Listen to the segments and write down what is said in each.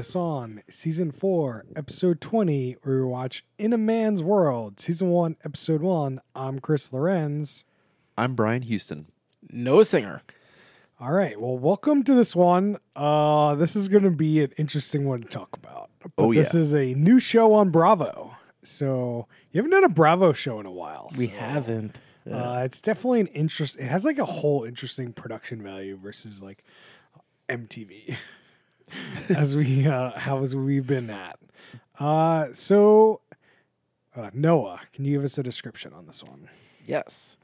This On, Season 4, Episode 20, where we watch In a Man's World, Season 1, Episode 1. I'm Chris Lorenz. I'm Brian Houston. Noah Singer. All right, well, welcome to this one. Uh, this is going to be an interesting one to talk about. But Oh, This is a new show on Bravo. So, you haven't done a Bravo show in a while. We haven't. Uh, it's definitely an interest. It has like a whole interesting production value versus like MTV, as we uh, how as we've been at. Uh, so uh, Noah, can you give us a description on this one? Yes.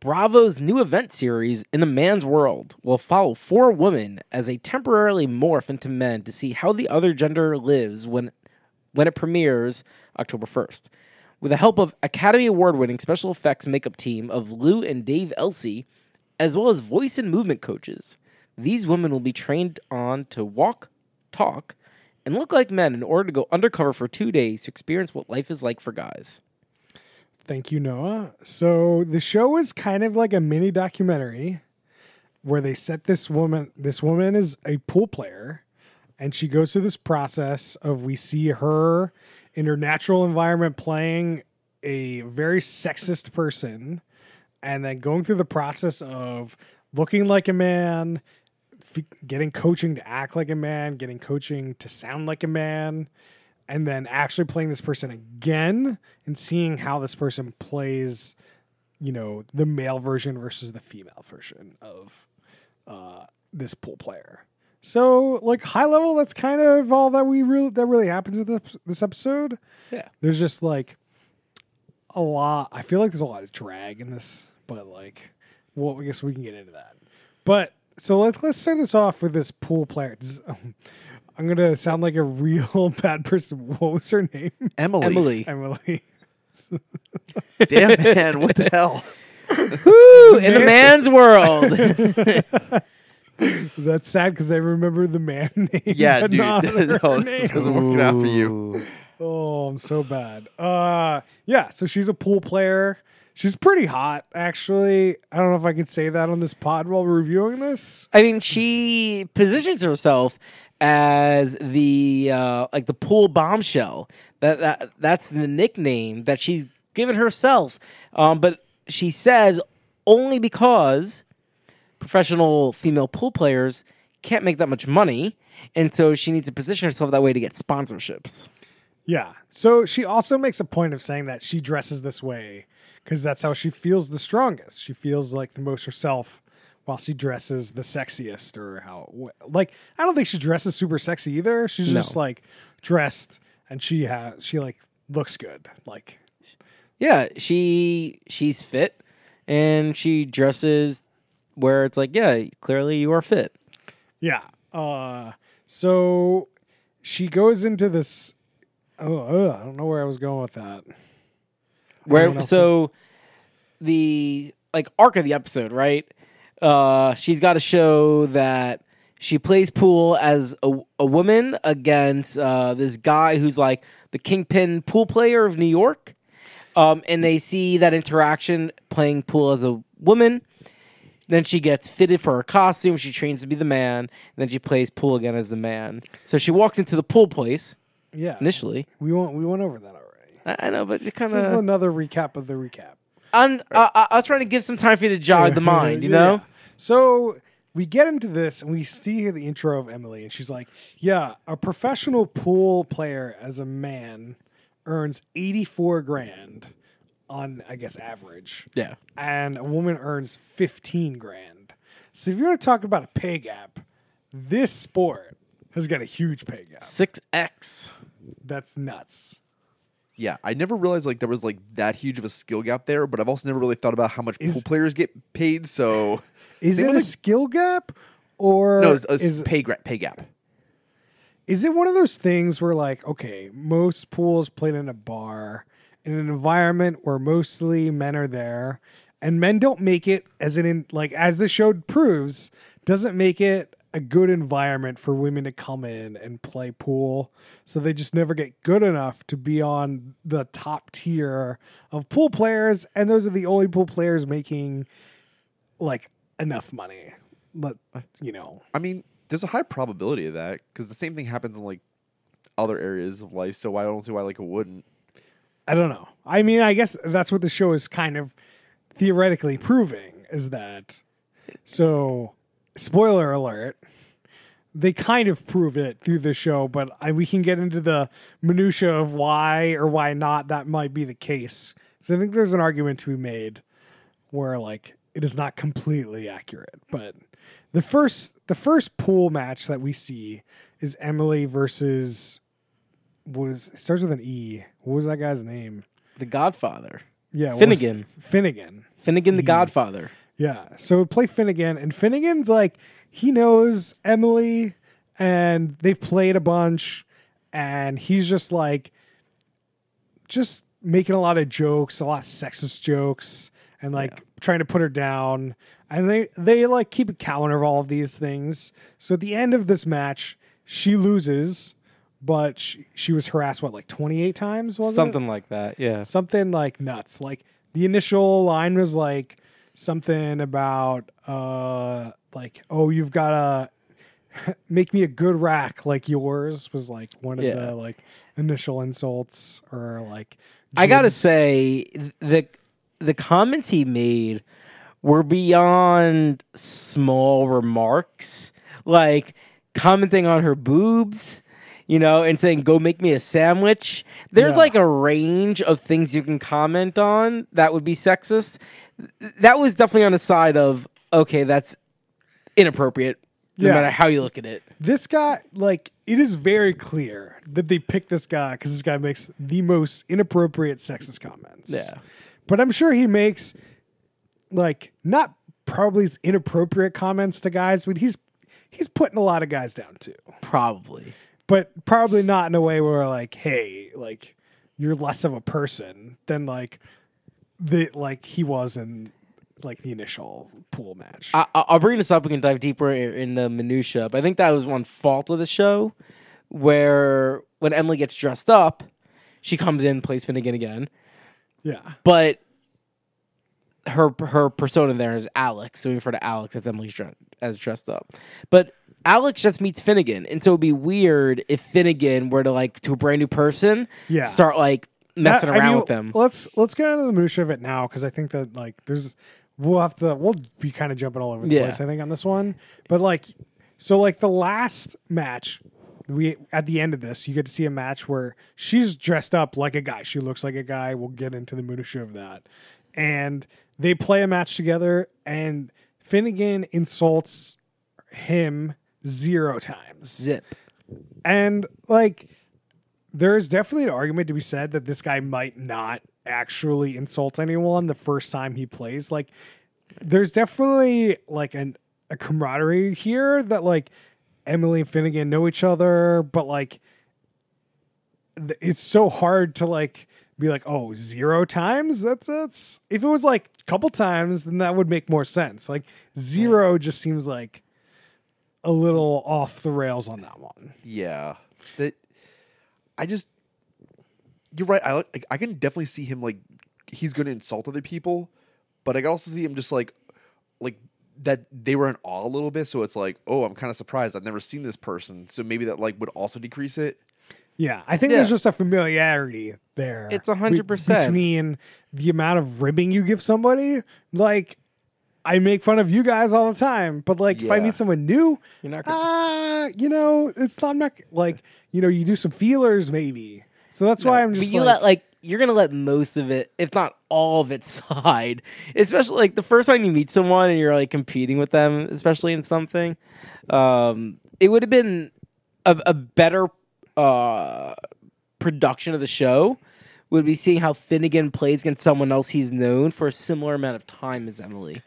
Bravo's new event series, In a Man's World, will follow four women as they temporarily morph into men to see how the other gender lives when, when it premieres October 1st. With the help of Academy Award winning special effects makeup team of Lou and Dave Elsey, as well as voice and movement coaches, these women will be trained on to walk, talk, and look like men in order to go undercover for two days to experience what life is like for guys. Thank you, Noah. So the show is kind of like a mini documentary where they set this woman. This woman is a pool player, and she goes through this process of we see her in her natural environment playing a very sexist person, and then going through the process of looking like a man, getting coaching to act like a man, getting coaching to sound like a man, and then actually playing this person again and seeing how this person plays, you know, the male version versus the female version of uh, this pool player. So, like high level, that's kind of all that we really that really happens in this, this episode. Yeah. There's just like a lot. I feel like there's a lot of drag in this, but like, well, I guess we can get into that. But so let's let's start this off with this pool player. Does- I'm gonna sound like a real bad person. What was her name? Emily. Emily. Emily. Damn man, what the hell? Woo! In a man's world. That's sad because I remember the man name. Yeah, but dude. not her no, name. this isn't working out for you. Oh, I'm so bad. Uh, yeah. So she's a pool player. She's pretty hot, actually. I don't know if I can say that on this pod while reviewing this. I mean, she positions herself as the uh, like the pool bombshell. That, that that's the nickname that she's given herself. Um, but she says only because professional female pool players can't make that much money, and so she needs to position herself that way to get sponsorships. Yeah. So she also makes a point of saying that she dresses this way because that's how she feels the strongest. She feels like the most herself while she dresses the sexiest or how like I don't think she dresses super sexy either. She's No. just like dressed and she has she like looks good. Like Yeah, she she's fit, and she dresses where it's like, yeah, clearly you are fit. yeah. Uh so she goes into this oh ugh, I don't know where I was going with that. Where so the like arc of the episode, right? Uh she's got to show that she plays pool as a, a woman against uh this guy who's like the kingpin pool player of New York. Um and they see that interaction playing pool as a woman. Then she gets fitted for her costume. She trains to be the man. And then she plays pool again as the man. So she walks into the pool place Yeah. initially. We went we went over that already. I, know, but it kind This is of. another recap of the recap. I'm, I, I, I was trying to give some time for you to jog the mind, you Yeah. know? So we get into this and we see here the intro of Emily, and she's like, Yeah, a professional pool player as a man earns 84 grand on, I guess, average, Yeah. and a woman earns 15 grand. So if you want to talk about a pay gap, this sport has got a huge pay gap. 6X. That's nuts. Yeah, I never realized like there was like that huge of a skill gap there, but I've also never really thought about how much Is- pool players get paid. So Is it a only- skill gap? Or no, it's a is, pay gra- pay gap. Is it one of those things where, like, okay, most pools played in a bar in an environment where mostly men are there, and men don't make it as an in, like as the show proves, doesn't make it a good environment for women to come in and play pool. So they just never get good enough to be on the top tier of pool players, and those are the only pool players making like enough money. But you know, I mean, there's a high probability of that because the same thing happens in like other areas of life. So I don't see why like it wouldn't. I don't know. I mean, I guess that's what the show is kind of theoretically proving is that. So, spoiler alert. They kind of prove it through the show, but I, we can get into the minutia of why or why not that might be the case. So I think there's an argument to be made where like it is not completely accurate, but the first the first pool match that we see is Emily versus was starts with an E. What was that guy's name? The Godfather. Yeah, Finnegan. Finnegan. Finnegan the Godfather. Yeah. So we play Finnegan, and Finnegan's like he knows Emily, and they've played a bunch, and he's just like just making a lot of jokes, a lot of sexist jokes, and like trying to put her down. And they they like keep a calendar of all of these things. So at the end of this match, she loses, but she, she was harassed what like twenty eight times was it? Something like that. Yeah. something like nuts. Like the initial line was like something about uh like oh you've got to make me a good rack like yours was like one of Yeah. the like initial insults or like I gotta say the the comments he made were beyond small remarks, like commenting on her boobs, you know, and saying "Go make me a sandwich." There's Yeah. like a range of things you can comment on that would be sexist. Th- That was definitely on the side of okay, that's inappropriate, no Yeah. matter how you look at it. this guy like it is very clear that they picked this guy because this guy makes the most inappropriate sexist comments Yeah. but i'm sure he makes like not probably as inappropriate comments to guys but he's he's putting a lot of guys down too Probably. but probably not in a way where like hey like you're less of a person than like the like he was in like the initial pool match I, I- I'll bring this up. We can dive deeper in the minutia. But I think that was one fault of the show, where when Emily gets dressed up, she comes in, plays Finnegan again, yeah but her her persona there is Alex. So we refer to Alex as Emily's as dressed up, but. Alex just meets Finnegan, and so it'd be weird if Finnegan were to like to a brand new person, Yeah. start like messing I- I around mean, with them. Let's let's get into the minutia of it now because I think that like there's we'll have to we'll be kind of jumping all over the Yeah. place. I think on this one, but like so like the last match. We at the end of this, you get to see a match where she's dressed up like a guy. She looks like a guy. We'll get into the minutia of that, and they play a match together. And Finnegan insults him zero times. Zip. And like there's definitely an argument to be said that this guy might not actually insult anyone the first time he plays. Like there's definitely like an a camaraderie here that like Emily and Finnegan know each other, but like th- it's so hard to like be like, oh, zero times? That's that's if it was like a couple times, then that would make more sense. Like zero just seems like a little off the rails on that one. Yeah, that I just you're right. I like I can definitely see him like he's going to insult other people, but I can also see him just like like that they were in awe a little bit. So it's like, oh, I'm kind of surprised. I've never seen this person, so maybe that like would also decrease it. Yeah, I think Yeah. there's just a familiarity there. It's a 100%. be- between the amount of ribbing you give somebody. Like, I make fun of you guys all the time, but like if I meet someone new, You're not ah, gonna you know, it's not, I'm not like you know, you do some feelers maybe. So that's why I'm just but you like, let like you're gonna let most of it, if not all of it, slide. Especially like the first time you meet someone and you're like competing with them, especially in something. Um, it would have been a, a better uh, production of the show. Would be seeing how Finnegan plays against someone else he's known for a similar amount of time as Emily.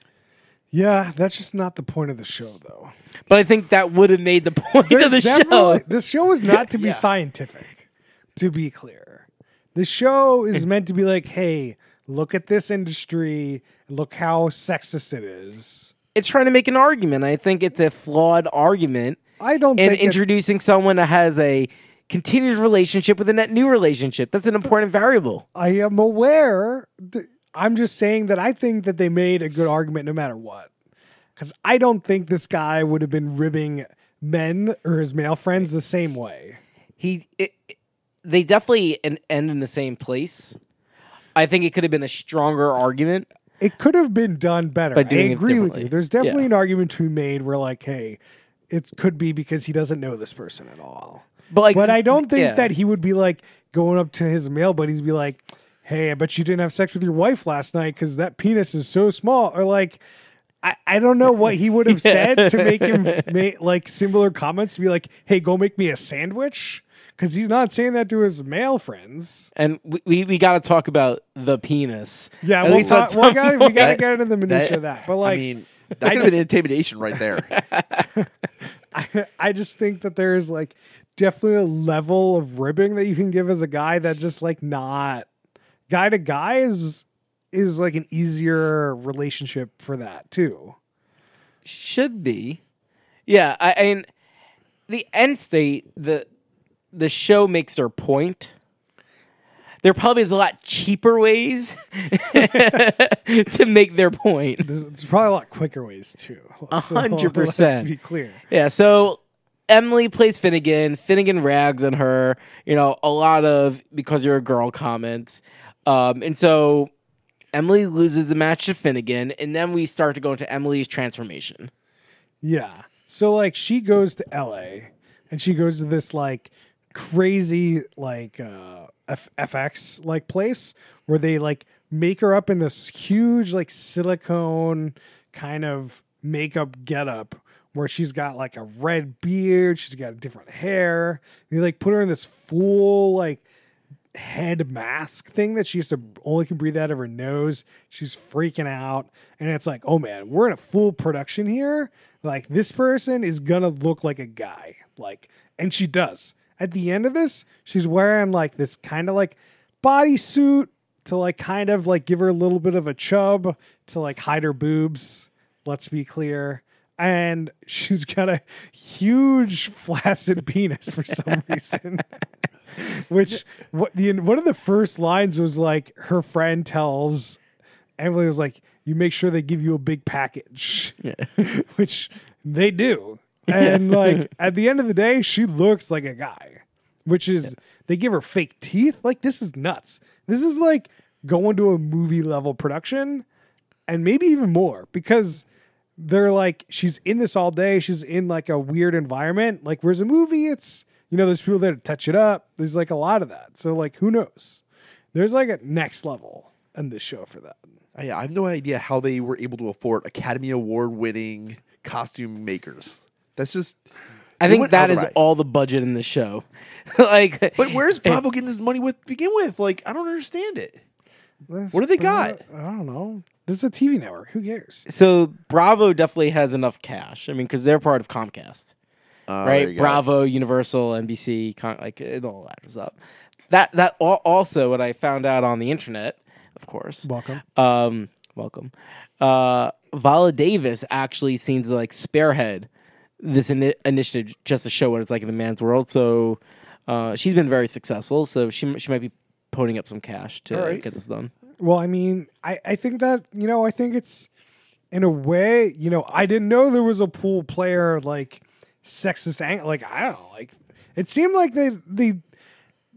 Yeah, that's just not the point of the show though. But I think that would have made the point of the There's show. The show is not to be Yeah. scientific, to be clear. The show is meant to be like, hey, look at this industry, look how sexist it is. It's trying to make an argument. I think it's a flawed argument. I don't and introducing someone that has a continued relationship with a net new relationship. That's an important variable. I am aware. th- I'm just saying that I think that they made a good argument no matter what. Because I don't think this guy would have been ribbing men or his male friends the same way. he it, it- they definitely end in the same place. I think it could have been a stronger argument. It could have been done better. I agree with you. There's definitely Yeah. an argument to be made where like, hey, it could be because he doesn't know this person at all. But like, But I don't think yeah. that he would be like going up to his male buddies, be like, "Hey, I bet you didn't have sex with your wife last night because that penis is so small." Or like, I, I don't know what he would have said to make him make like similar comments to be like, "Hey, go make me a sandwich," because he's not saying that to his male friends. and we we, we got to talk about the penis. Yeah, At we'll least talk, we gotta, we gotta get into the minutia that- of that. But like, I mean, that I could have just- been intimidation right there. I, I just think that there's like definitely a level of ribbing that you can give as a guy that just like not guy to guy is is like an easier relationship for that too. should be. Yeah, I, I mean, the end state, the the show makes their point. There probably is a lot cheaper ways to make their point. There's, there's probably a lot quicker ways too. So, hundred Let's percent. be clear. Yeah, so Emily plays Finnegan. Finnegan rags on her. You know, a lot of because you're a girl comments. Um, and so Emily loses the match to Finnegan, and then we start to go into Emily's transformation. Yeah. So like she goes to LA and she goes to this like crazy like uh F- FX like place where they like make her up in this huge like silicone kind of makeup getup where she's got like a red beard, she's got different hair. They like put her in this full like head mask thing that she used to only can breathe out of her nose. She's freaking out. And it's like, oh man, we're in a full production here. Like this person is gonna look like a guy. Like, and she does. At the end of this, she's wearing like this kind of like bodysuit to like kind of like give her a little bit of a chub to like hide her boobs. Let's be clear. And she's got a huge flaccid penis for some reason. Which what the one of the first lines was like her friend tells Emily was like, "You make sure they give you a big package," which they do. And like at the end of the day, she looks like a guy, which is they give her fake teeth. Like this is nuts. This is like going to a movie level production, and maybe even more because they're like she's in this all day. She's in like a weird environment. Like whereas a movie, it's you know there's people there to touch it up. There's like a lot of that. So like who knows? There's like a next level in this show for that. Uh, I, I have no idea how they were able to afford Academy Award winning costume makers. That's just. I think went that out is of the right. all the budget in the show. like, But where's eh, Bravo getting this money with begin with? Like, I don't understand it. That's What do they got? I don't know. This is a TV network. Who cares? so Bravo definitely has enough cash. I mean, because they're part of Comcast, There you right? go. Bravo, Universal, NBC, Con- like it all adds up. That that al- also what I found out on the internet, of course. Welcome. Um, welcome. Uh, Viola Davis actually seems to like spearhead this ini- initiative just to show what it's like in the man's world. So uh, she's been very successful. So she m- she might be putting up some cash to All right. get this done. Well, I mean, I, I think that, you know, I think it's in a way, you know, I didn't know there was a pool player like sexist ang- like I don't know, like it seemed like they they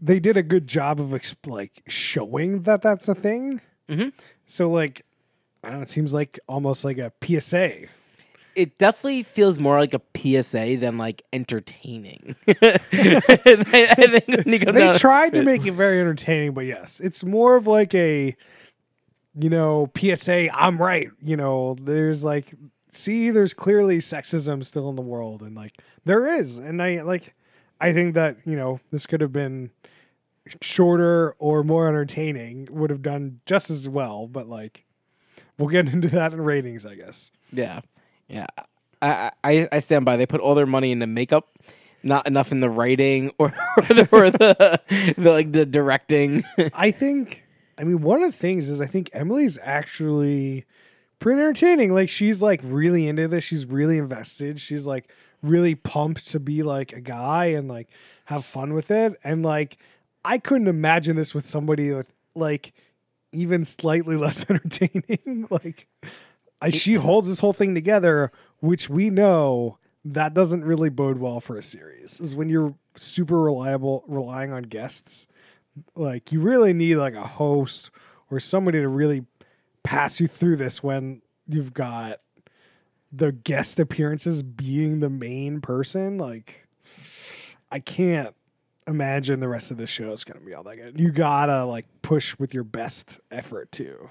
they did a good job of exp- like showing that that's a thing. Mhm. So like I don't know, it seems like almost like a PSA. It definitely feels more like a PSA than like entertaining. I, I think when you come They tried to make it very entertaining, but yes, it's more of like a you know, PSA, I'm right. You know, there's like see, there's clearly sexism still in the world and like there is. And I like I think that, you know, this could have been shorter or more entertaining, would have done just as well, but like we'll get into that in ratings, I guess. Yeah, yeah. I, I I stand by. They put all their money into makeup, not enough in the writing or or the, or the, the like the directing. I think I mean one of the things is I think Emily's actually pretty entertaining. Like she's like really into this. She's really invested. She's like really pumped to be like a guy and like have fun with it. And like I couldn't imagine this with somebody with like even slightly less entertaining. like I, she holds this whole thing together, which we know that doesn't really bode well for a series. Is when you're super reliable, relying on guests. Like you really need like a host or somebody to really pass you through this when you've got the guest appearances being the main person. Like I can't imagine the rest of the show is going to be all that good. You gotta like push with your best effort too.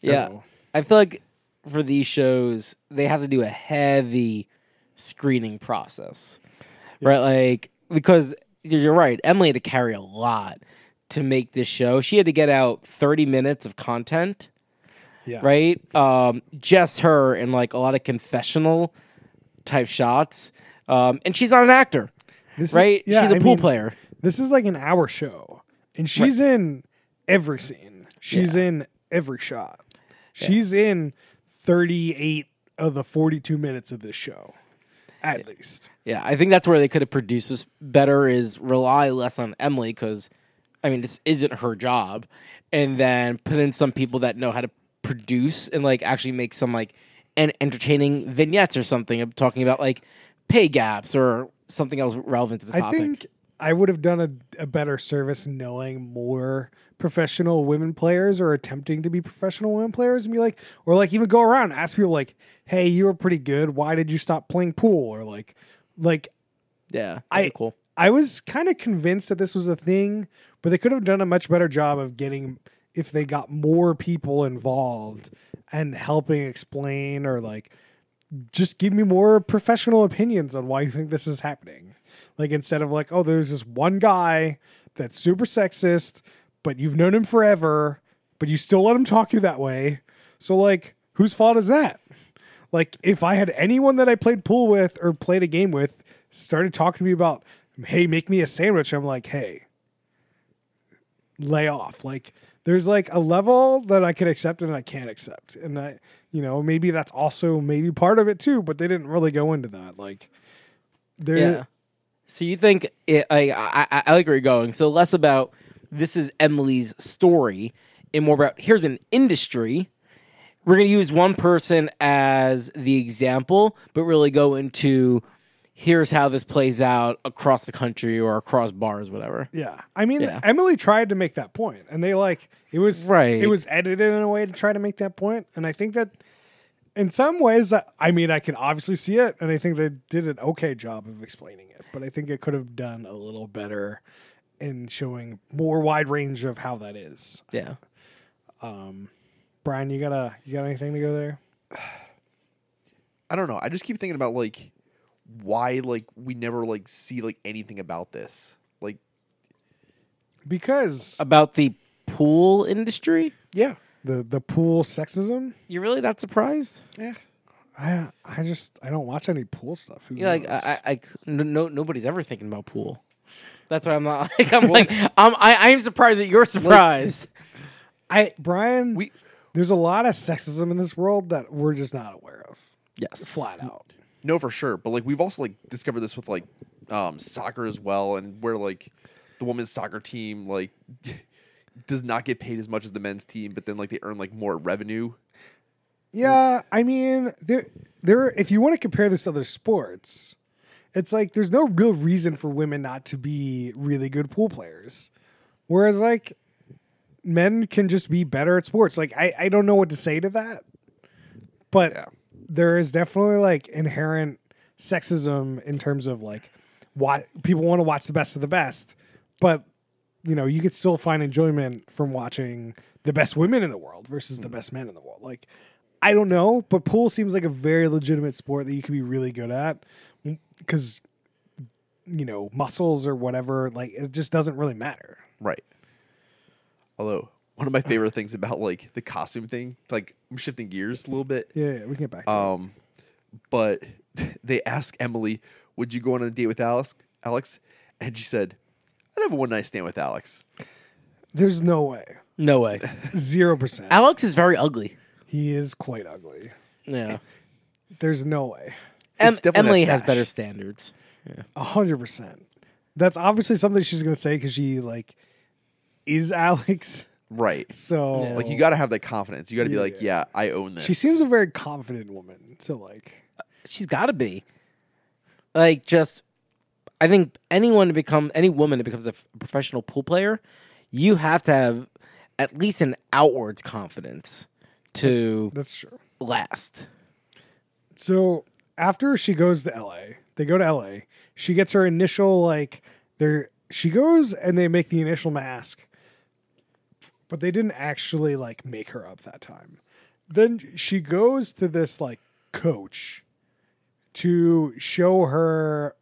Yeah. I feel like for these shows, they have to do a heavy screening process, right? Like because you're right, Emily had to carry a lot to make this show. She had to get out 30 minutes of content, yeah. right? Um, just her and like a lot of confessional type shots. Um, and she's not an actor, This is- right? yeah, she's a I pool mean, player. This is like an hour show, and she's in every scene. She's Yeah. in every shot. She's in 38 of the 42 minutes of this show, at least. Yeah, I think that's where they could have produced this better is rely less on Emily because, I mean, this isn't her job, and then put in some people that know how to produce and like actually make some like en- entertaining vignettes or something of talking about like pay gaps or something else relevant to the I topic. I think I would have done a, a better service knowing more professional women players or attempting to be professional women players and be like, or like even go around and ask people like, "Hey, you were pretty good. Why did you stop playing pool?" Or like, like yeah, I- cool. I was kind of convinced that this was a thing, but they could have done a much better job of getting if they got more people involved and helping explain or like just give me more professional opinions on why you think this is happening. Like instead of like, oh, there's this one guy that's super sexist, but you've known him forever, but you still let him talk you that way. So like, whose fault is that? Like if I had anyone that I played pool with or played a game with started talking to me about, hey, make me a sandwich, I'm like, hey, lay off. Like there's like a level that I can accept and I can't accept. And I you know, maybe that's also maybe part of it too, but they didn't really go into that. Like there Yeah. So you think it, I, I I like where you're going. So less about this is Emily's story, and more about here's an industry. We're gonna use one person as the example, but really go into here's how this plays out across the country or across bars, whatever. Yeah. I mean, Yeah. Emily tried to make that point, and they like it was Right. It was edited in a way to try to make that point, and I think that in some ways, I- I mean, I can obviously see it, and I think they did an okay job of explaining it, but I think it could have done a little better in showing more wide range of how that is. Yeah. Um, Brian, you got a you got anything to go there? I don't know. I just keep thinking about like why like we never like see like anything about this. Like Because About the pool industry, yeah. the the pool sexism. You're really not surprised? Yeah. I I just I don't watch any pool stuff. Who You're like knows? I, I, I no, no, nobody's ever thinking about pool. That's why I'm not like I'm like I'm I, I am surprised that you're surprised. I Brian, We there's a lot of sexism in this world that we're just not aware of. yes, Flat out. No, for sure. But like we've also like discovered this with like um soccer as well, and where like the women's soccer team like does not get paid as much as the men's team, but then like they earn like more revenue. Yeah, I mean, there, there. If you want to compare this to other sports, it's like there's no real reason for women not to be really good pool players, whereas like men can just be better at sports. Like I, I don't know what to say to that, but Yeah. There is definitely like inherent sexism in terms of like why people want to watch the best of the best, but you know you could still find enjoyment from watching the best women in the world versus the mm. best men in the world. Like I don't know, but pool seems like a very legitimate sport that you could be really good at because you know muscles or whatever. Like it just doesn't really matter. Right. Although one of my favorite things about like the costume thing, like I'm shifting gears a little bit. Yeah, yeah we can get back. To it. Um, but they ask Emily, "Would you go on a date with Alex?" Alex, and she said, "I'd have a one night stand with Alex." There's no way, no way. zero percent. Alex is very ugly. He is quite ugly. Yeah, There's no way. em- It's definitely that Emily has stash. better standards. A hundred percent. That's obviously something she's gonna say because she like is Alex. Right. So Yeah. Like you got to have that confidence. You got to be like, "Yeah, I own this." she seems a very confident woman. So like, uh, She's got to be. Like just I think anyone to become any woman that becomes a f- professional pool player, you have to have at least an outwards confidence to That's true. last. So after she goes to LA, they go to LA. She gets her initial like there she goes and they make the initial mask. But they didn't actually like make her up that time. Then she goes to this like coach to show her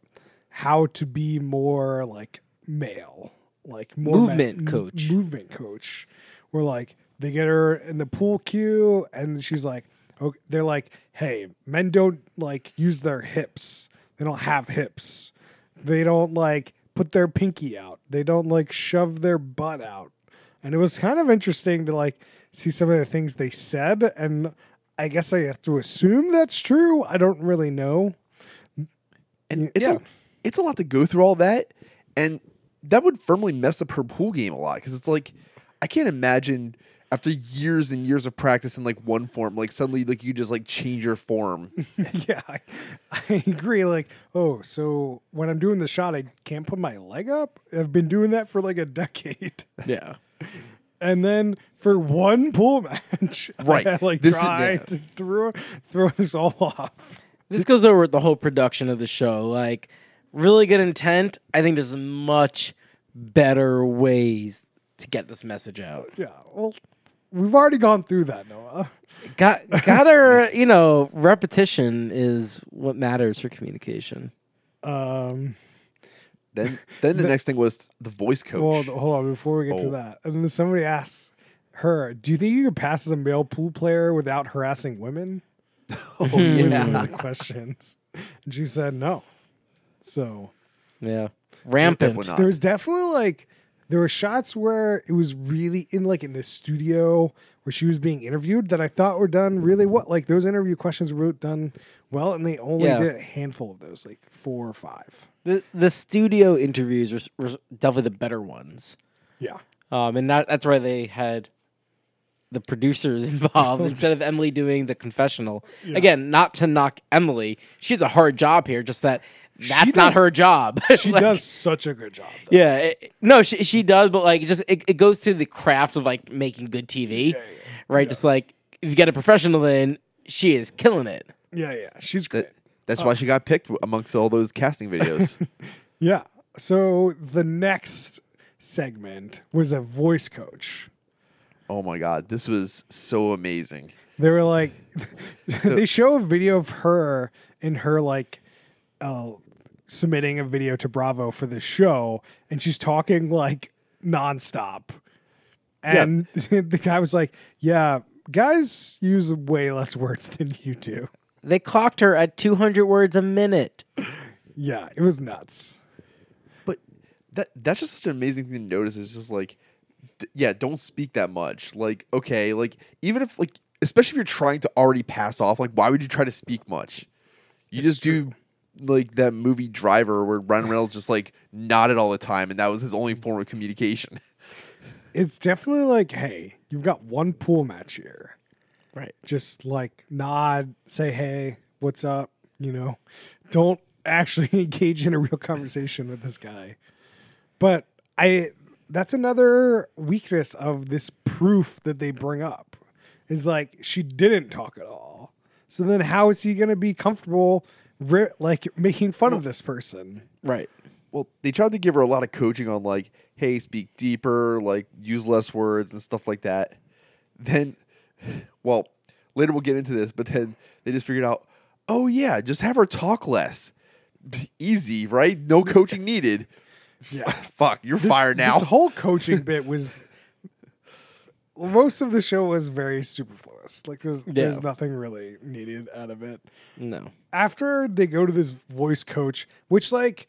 how to be more like male, like more Movement m- coach. movement coach. Where like they get her in the pool cue, and she's like, okay, they're like, hey, men don't like use their hips. They don't have hips. They don't like put their pinky out. They don't like shove their butt out. And it was kind of interesting to like see some of the things they said, and I guess I have to assume that's true. I don't really know. And it's yeah. a it's a lot to go through all that, and that would firmly mess up her pool game a lot because it's like I can't imagine after years and years of practice in like one form, like suddenly like you just like change your form. yeah, I, I agree. Like, oh, so when I'm doing the shot, I can't put my leg up. I've been doing that for like a decade, Yeah. And then for one pool match, Right. I like This is- try yeah. to throw throw this all off. This goes over the whole production of the show. Like, really good intent. I think there's much better ways to get this message out. Yeah, well, we've already gone through that, Noah. Got got her, you know, repetition is what matters for communication. Um, then then the next thing was the voice coach. well, hold on before we get to Oh. that, and then somebody asks her, "Do you think you could pass as a male pool player without harassing women?" oh was one yeah, of the questions. And she said no. So Yeah. Rampant. Definitely there was definitely like there were shots where it was really in like in the studio where she was being interviewed that I thought were done really well. Like those interview questions were done well, and they only Yeah. did a handful of those, like four or five. The the studio interviews were, were definitely the better ones. Yeah. Um, and that, that's why they had the producers involved instead of Emily doing the confessional. Again, not to knock Emily. She has a hard job here, just that that's not her job. She Like, does such a good job. though. Yeah. it- no, she, she does, but like, it just it, it goes to the craft of like making good TV, right? Just like, if you get a professional in, she is killing it. Yeah, yeah. She's great. That- that's why she got picked amongst all those casting videos. Yeah. So the next segment was a voice coach. oh my god, this was so amazing. They were like, they show a video of her in her like, uh, submitting a video to Bravo for the show, and she's talking like nonstop. And the guy was like, "Yeah, guys use way less words than you do." They clocked her at 200 words a minute. Yeah, it was nuts. But that that's just such an amazing thing to notice. It's just like, d- yeah, don't speak that much. Like, okay, like even if like, especially if you're trying to already pass off, like, why would you try to speak much? You just do like that movie Driver where Ryan Reynolds just like nodded all the time, and that was his only form of communication. It's definitely like, hey, you've got one pool match here. Right. just like nod, say hey, what's up, you know. Don't actually engage in a real conversation with this guy. But I that's another weakness of this proof that they bring up. Is like she didn't talk at all. So then how is he going to be comfortable ri- like making fun of this person? Right. well, they tried to give her a lot of coaching on like, hey, speak deeper, like use less words and stuff like that. Then, well, later we'll get into this, but then they just figured out, oh yeah, just have her talk less. Easy, right? No coaching needed. Yeah. Fuck, you're This- fired now. This whole coaching bit was most of the show was very superfluous. Like there's there's nothing really needed out of it. No. after they go to this voice coach, which like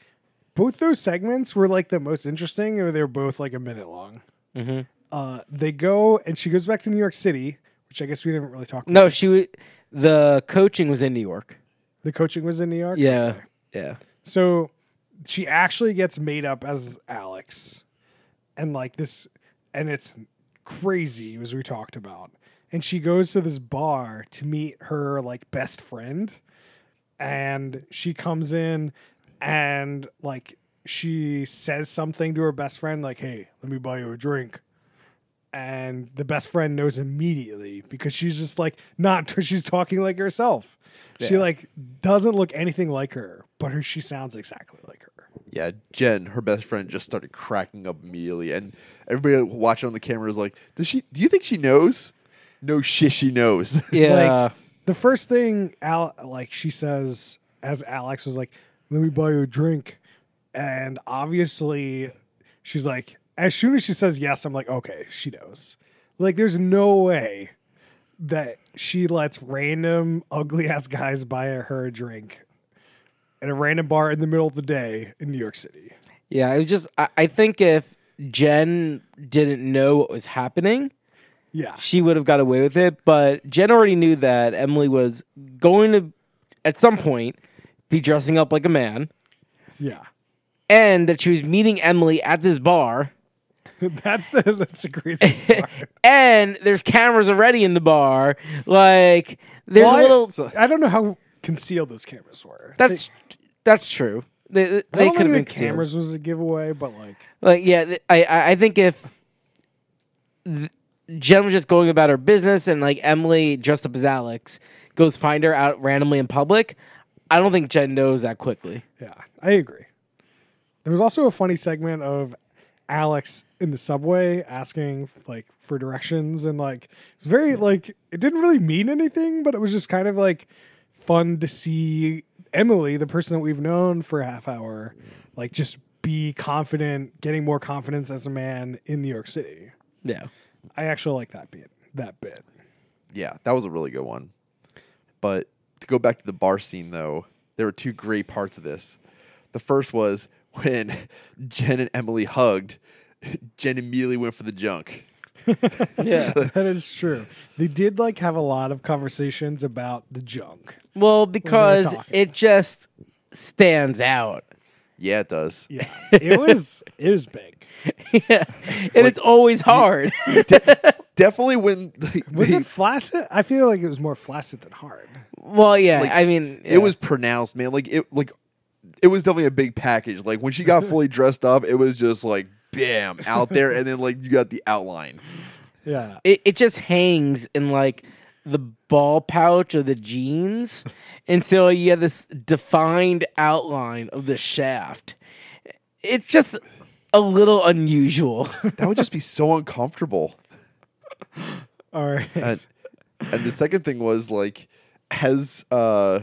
both those segments were like the most interesting, or they're both like a minute long. Mhm. Uh, they go and she goes back to New York City, which I guess we didn't really talk. about No, this. she w- the coaching was in New York. The coaching was in New York. Yeah. Yeah. So she actually gets made up as Alex, and like this, and it's crazy as we talked about. And she goes to this bar to meet her like best friend, and she comes in and like she says something to her best friend like hey let me buy you a drink and the best friend knows immediately because she's just like not she's talking like herself she like doesn't look anything like her but her she sounds exactly like her Yeah, Jen, her best friend, just started cracking up immediately, and everybody watching on the camera is like, "Does she? Do you think she knows? No shit, she knows." Yeah. Like the first thing Al like she says as Alex was like, "Let me buy you a drink," and obviously she's like, as soon as she says yes, I'm like, okay, she knows. Like, there's no way that she lets random ugly ass guys buy her a drink at a random bar in the middle of the day in New York City. yeah, it was just I, I think if Jen didn't know what was happening, Yeah, she would have got away with it. But Jen already knew that Emily was going to, at some point, be dressing up like a man, yeah. and that she was meeting Emily at this bar. that's the that's the craziest part. And there's cameras already in the bar. Like there's Well, a little. So- I don't know how concealed those cameras were. that's that's true. They, They, they could have been cameras was a giveaway, but like Like yeah, I I think if th- Jen was just going about her business and like Emily dressed up as Alex goes find her out randomly in public, I don't think Jen knows that quickly. Yeah, I agree. There was also a funny segment of Alex in the subway asking like for directions and like it's very like it didn't really mean anything, but it was just kind of like fun to see Emily, the person that we've known for a half hour, like just be confident, getting more confidence as a man in New York City. Yeah. I actually like that bit. That bit. yeah, that was a really good one. But to go back to the bar scene, though, there were two great parts of this. The first was when Jen and Emily hugged. Jen immediately went for the junk. Yeah. That is true. They did like have a lot of conversations about the junk. well, because it just stands out. Yeah, it does. Yeah, it was it was big. yeah. And it's always hard. Definitely when like, Was they- it flaccid? I feel like it was more flaccid than hard. well, yeah. Like, I mean, it was pronounced, man. Like it, like it was definitely a big package. Like when she got fully dressed up, it was just like bam out there, and then like you got the outline. Yeah, it, it just hangs in like the ball pouch of the jeans and so you have this defined outline of the shaft it's just a little unusual That would just be so uncomfortable. all right. and, and the second thing was like as uh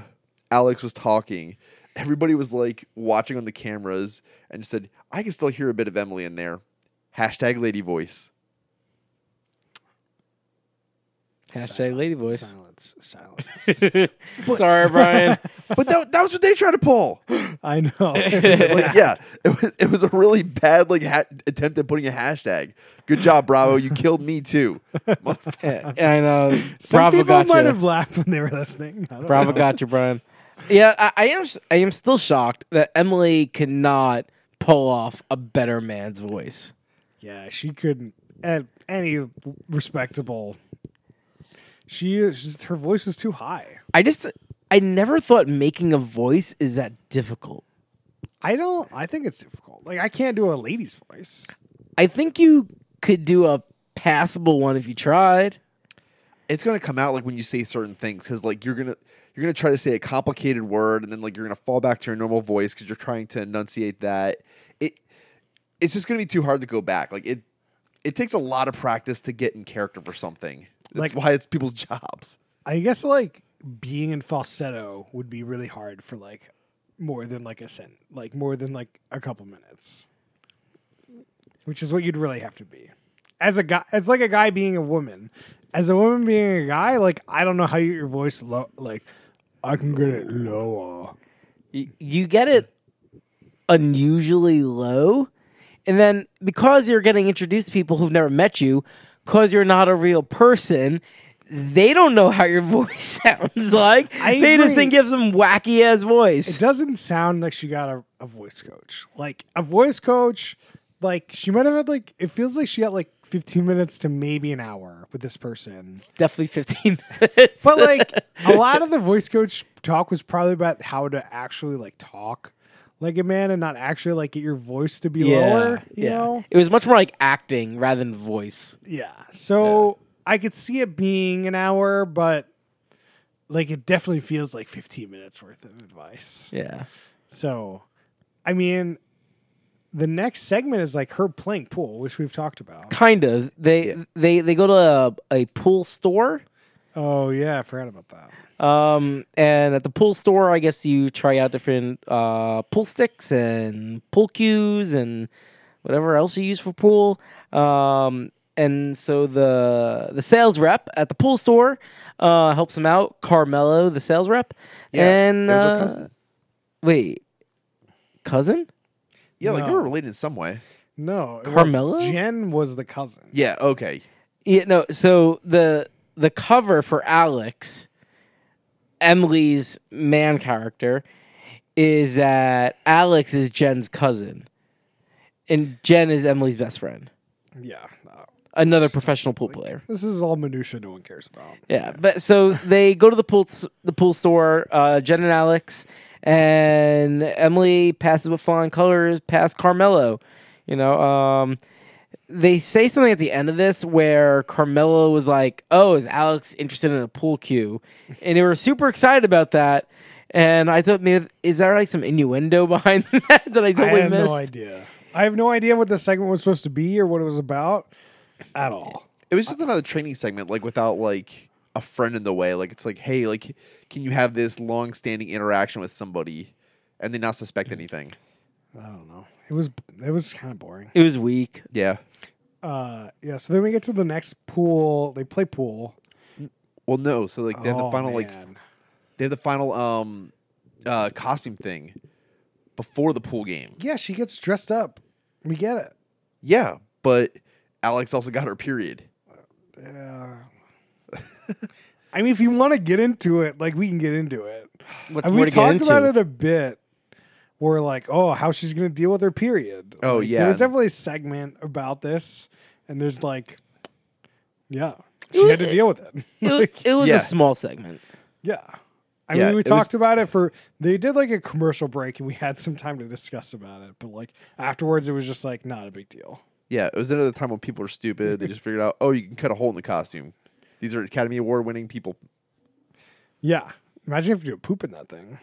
alex was talking everybody was like watching on the cameras and said i can still hear a bit of emily in there. Hashtag lady voice. Hashtag lady voice. Silence, silence. sorry brian. But that, that was what they tried to pull. I know. like yeah it was, it was a really bad like ha- attempt at putting a hashtag. Good job bravo. You killed me too. Yeah, i know. Some bravo people got might you. have laughed when they were listening. I don't bravo know. got you brian yeah I, I am i am still shocked that emily cannot pull off a better man's voice Yeah, she couldn't at any respectable. She is just her voice was too high. I just I never thought making a voice is that difficult. I don't. I think it's difficult. Like I can't do a lady's voice. I think you could do a passable one if you tried. it's gonna come out like when you say certain things because like you're gonna you're gonna try to say a complicated word and then like you're gonna fall back to your normal voice because you're trying to enunciate that it it's just gonna be too hard to go back like it it takes a lot of practice to get in character for something that's Like- why it's people's jobs I guess like being in falsetto would be really hard for like more than like a cent, like more than like a couple minutes, which is what you'd really have to be. As a guy, it's like a guy being a woman. As a woman being a guy, like I don't know how you your voice low. Like I can get it lower. You, you get it unusually low, and then because you're getting introduced to people who've never met you, because you're not a real person. They don't know how your voice sounds like. I they just think you have some wacky ass voice. It doesn't sound like she got a, a voice coach. Like a voice coach, like she might have had like it feels like she got like 15 minutes to maybe an hour with this person. Definitely 15 minutes. But like a lot of the voice coach talk was probably about how to actually like talk like a man and not actually like get your voice to be lower. You know? It was much more like acting rather than voice. Yeah. So I could see it being an hour, but like it definitely feels like 15 minutes worth of advice. Yeah. So, I mean, the next segment is like her playing pool, which we've talked about. Kind of. They Yeah. they they go to a, a pool store. Oh yeah, I forgot about that. Um, and at the pool store, I guess you try out different uh, pool sticks and pool cues and whatever else you use for pool. Um, and so the the sales rep at the pool store uh, helps him out. Carmelo, the sales rep, Yeah, and it was her uh, cousin. wait, cousin? Yeah, like they No. were related in some way. No, it was- Carmelo? Jen was the cousin. Yeah. Okay. Yeah, no. So the the cover for Alex, Emily's man character, is that Alex is Jen's cousin, and Jen is Emily's best friend, Yeah. no. another professional pool player. This is all minutia no one cares about. Yeah, but so they go to the pool the pool store, uh, Jen and Alex, and Emily passes with flying colors past Carmelo. You know, um, they say something at the end of this where Carmelo was like, "Oh, is Alex interested in a pool cue?" And they were super excited about that. And I thought, maybe is there like some innuendo behind that that I totally I totally have missed? no idea. I have no idea what the segment was supposed to be or what it was about at all. It was just another training segment, like without like a friend in the way. Like it's like, hey, like, can you have this long-standing interaction with somebody, and they not suspect anything? I don't know. It was it was kind of boring. It was weak. Yeah. Uh, yeah. So then we get to the next pool. They play pool. Well, no. So like they have the Oh, final like man. they have the final um uh costume thing before the pool game. yeah, she gets dressed up. We get it. Yeah, but Alex also got her period. Yeah. I mean, if you want to get into it, like we can get into it. What's and more we to get talked into? about it a bit. We're like, oh, how she's gonna deal with her period. Oh, Like, yeah. There was definitely a segment about this, and there's like, yeah, she had to deal with it. It, Like, it was Yeah. a small segment. yeah. I Yeah, mean, we talked was- about it for. They did like a commercial break, and we had some time to discuss about it. But like afterwards, it was just like not a big deal. Yeah, it was another time when people are stupid. they just figured out, oh, you can cut a hole in the costume. These are Academy Award winning people. Yeah, imagine if you do pooping that thing.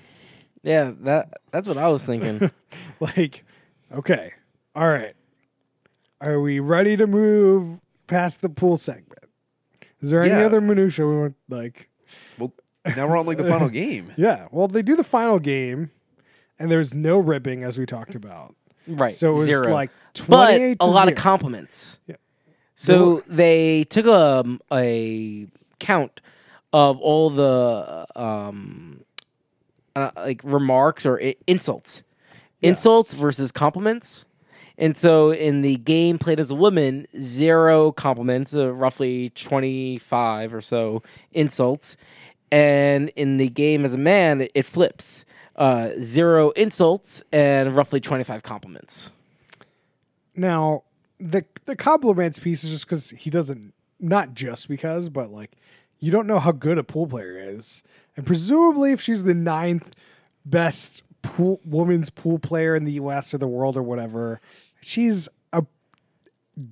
Yeah, that that's what I was thinking. like, okay, all right. Are we ready to move past the pool segment? Is there any Yeah. other minutia we want? Like, Well, now we're on like the final game. yeah. Well, they do the final game, and there's no ribbing as we talked about. right. So it was zero. like but twenty-eight. a to lot zero. of compliments. Yeah. So they took a a count of all the um uh, like remarks or I- insults, insults versus compliments. And so in the game played as a woman, zero compliments, uh, roughly 25 or so insults. And in the game as a man, it, it flips. Uh, zero insults and roughly 25 compliments. Now, the the compliments piece is just because he doesn't. Not just because, but like you don't know how good a pool player is, and presumably, if she's the ninth best pool women's pool player in the U.S. or the world or whatever, she's a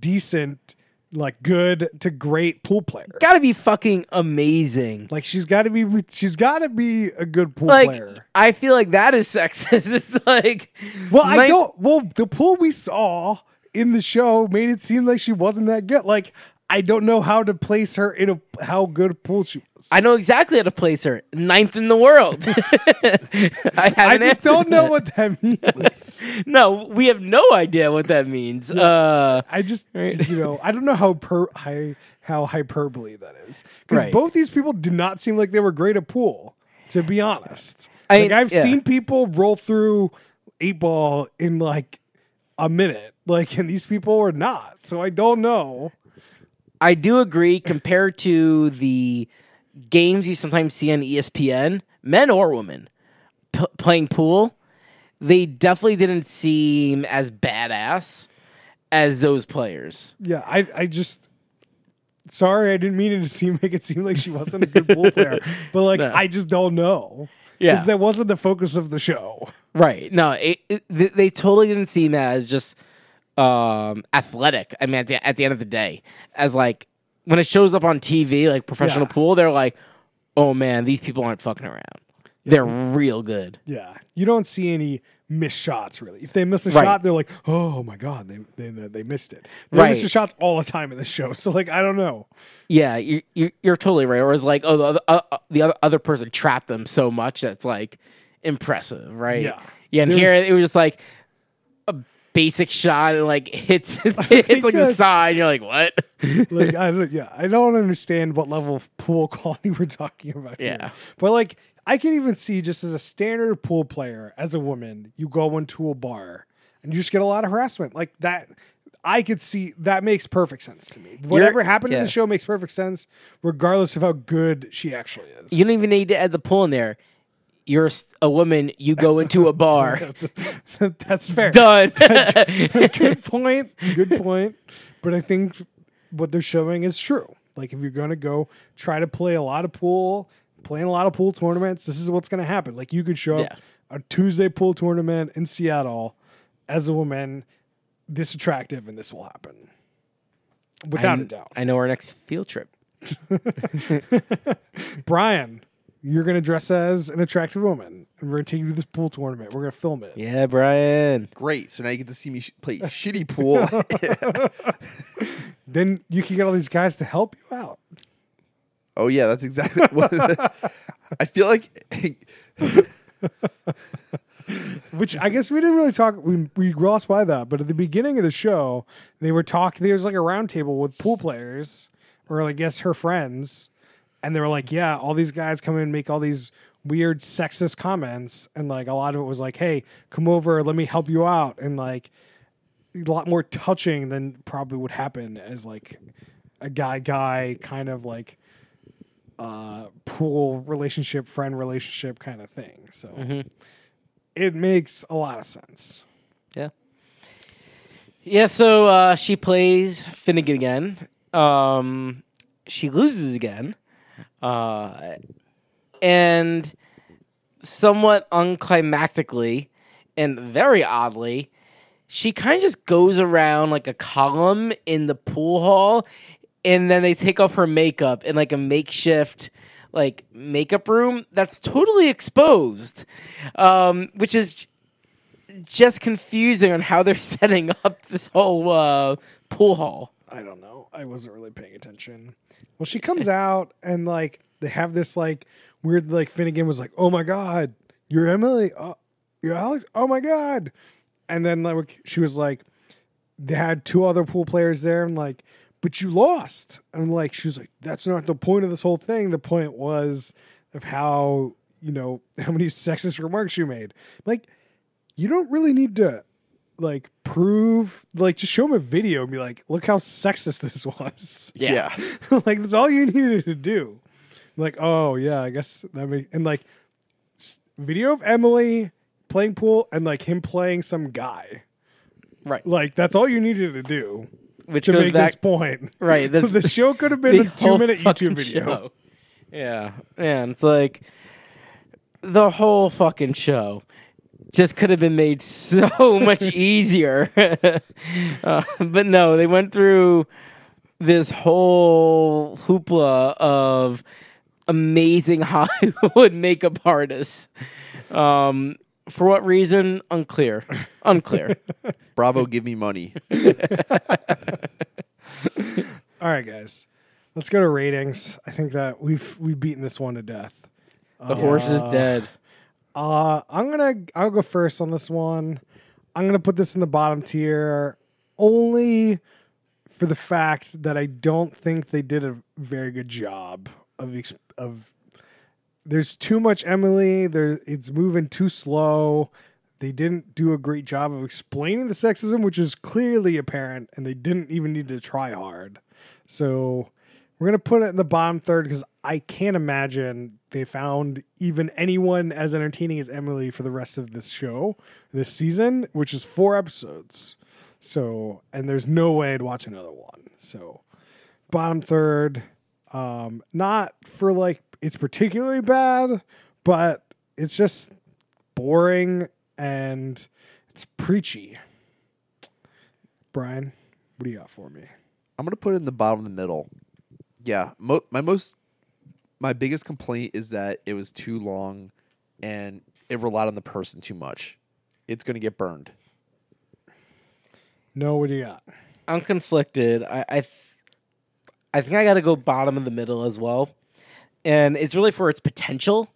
decent, like good to great pool player. Gotta be fucking amazing. Like she's got to be. She's got to be a good pool like player. I feel like that is sexist. It's like Well, I don't. Well, the pool we saw in the show made it seem like she wasn't that good. Like I don't know how to place her in a how good a pool she was. I know exactly how to place her. Ninth in the world. I, I just don't know that. what that means. No, we have no idea what that means. Uh, I just Right. you know I don't know how per high how hyperbole that is because Right. both these people did not seem like they were great at pool. To be honest, I, like I've yeah. seen people roll through eight ball in like a minute, like and these people were not. So I don't know. I do agree. Compared to the games you sometimes see on ESPN, men or women p- playing pool, they definitely didn't seem as badass as those players. Yeah, I I just sorry, I didn't mean it to seem make it seem like she wasn't a good pool player, but like No. I just don't know Yeah. that wasn't the focus of the show. Right. No, it, it, they, they totally didn't seem as just um, athletic. I mean, at the, at the end of the day, as like when it shows up on TV, like professional Yeah. pool, they're like, oh man, these people aren't fucking around. They're real good. Yeah, you don't see any missed shots really. If they miss a Right. shot, they're like, "Oh my god, they they they, missed it." They miss Right. the shots all the time in the show. So like, I don't know. Yeah, you, you, you're totally right. Or it's like, oh, the other, uh, uh, the other, other person trapped them so much that's like impressive, right? Yeah. Yeah, and There's- here it was just like basic shot and like hits hits like the side. You're like, what? Like, I don't. Yeah, I don't understand what level of pool quality we're talking about. here. Yeah. but like, I can even see just as a standard pool player, as a woman, you go into a bar and you just get a lot of harassment like that. I could see that makes perfect sense to me. Whatever happened in the show makes perfect sense, regardless of how good she actually is. You don't even need to add the pool in there. You're a woman. You go into a bar. That's fair. Done. good point. Good point. But I think what they're showing is true. Like if you're gonna go try to play a lot of pool, playing a lot of pool tournaments, this is what's gonna happen. Like you could show up Yeah. a Tuesday pool tournament in Seattle as a woman, this attractive, and this will happen. Without a doubt. I know our next field trip. Brian, you're gonna dress as an attractive woman, and we're gonna take you to this pool tournament. We're gonna film it. Yeah, Brian. Great. So now you get to see me sh- play shitty pool. Then you can get all these guys to help you out. oh yeah, that's exactly what I feel like. Which I guess we didn't really talk. We we glossed by that, but at the beginning of the show, they were talking. There was like a round table with pool players, or I guess her friends, and they were like, "Yeah, all these guys come in and make all these weird sexist comments, and like a lot of it was like, hey, come over, let me help you out,' and like a lot more touching than probably would happen as like a guy guy kind of like uh pool relationship friend relationship kind of thing so it makes a lot of sense Yeah. Yeah, so uh, she plays Finnegan again. Um, she loses again. Uh, and somewhat unclimactically and very oddly, she kind of just goes around like a column in the pool hall and then they take off her makeup in like a makeshift like makeup room that's totally exposed um, which is just confusing on how they're setting up this whole uh, pool hall. I don't know. I wasn't really paying attention. Well she comes out and like they have this like weird like finnegan was like oh my god you're emily oh, you're alex oh my god. And then like she was like they had two other pool players there and like but you lost. And like she was like that's not the point of this whole thing. The point was of how you know how many sexist remarks you made. Like you don't really need to like prove like just show him a video and be like look how sexist this was yeah. like that's all you needed to do like oh yeah i guess that makes and like s- video of emily playing pool and like him playing some guy Right. like that's all you needed to do Which to goes make back this point. Right, that's- the show could have been a two minute YouTube video. show. Yeah. And it's like the whole fucking show just could have been made so much easier. uh, but no, they went through this whole hoopla of amazing Hollywood makeup artists. Um, for what reason? Unclear. Unclear. Bravo, give me money. All right, guys, let's go to ratings. I think that we've we've beaten this one to death. The horse is dead. Uh, I'm gonna I'll go first on this one. I'm gonna put this in the bottom tier only for the fact that I don't think they did a very good job of of. There's too much Emily. There, it's moving too slow. They didn't do a great job of explaining the sexism, which is clearly apparent, and they didn't even need to try hard. So we're gonna put it in the bottom third because I can't imagine they found even anyone as entertaining as Emily for the rest of this show, this season, which is four episodes. So, and there's no way I'd watch another one. So, bottom third, um, not for like it's particularly bad, but it's just boring and it's preachy. Brian, what do you got for me? I'm gonna put it in the bottom of the middle. Yeah, mo- my most, my biggest complaint is that it was too long, and it relied on the person too much. It's gonna get burned. No, what do you got? I'm conflicted. I I, th- I think I got to go bottom of the middle as well, and it's really for its potential.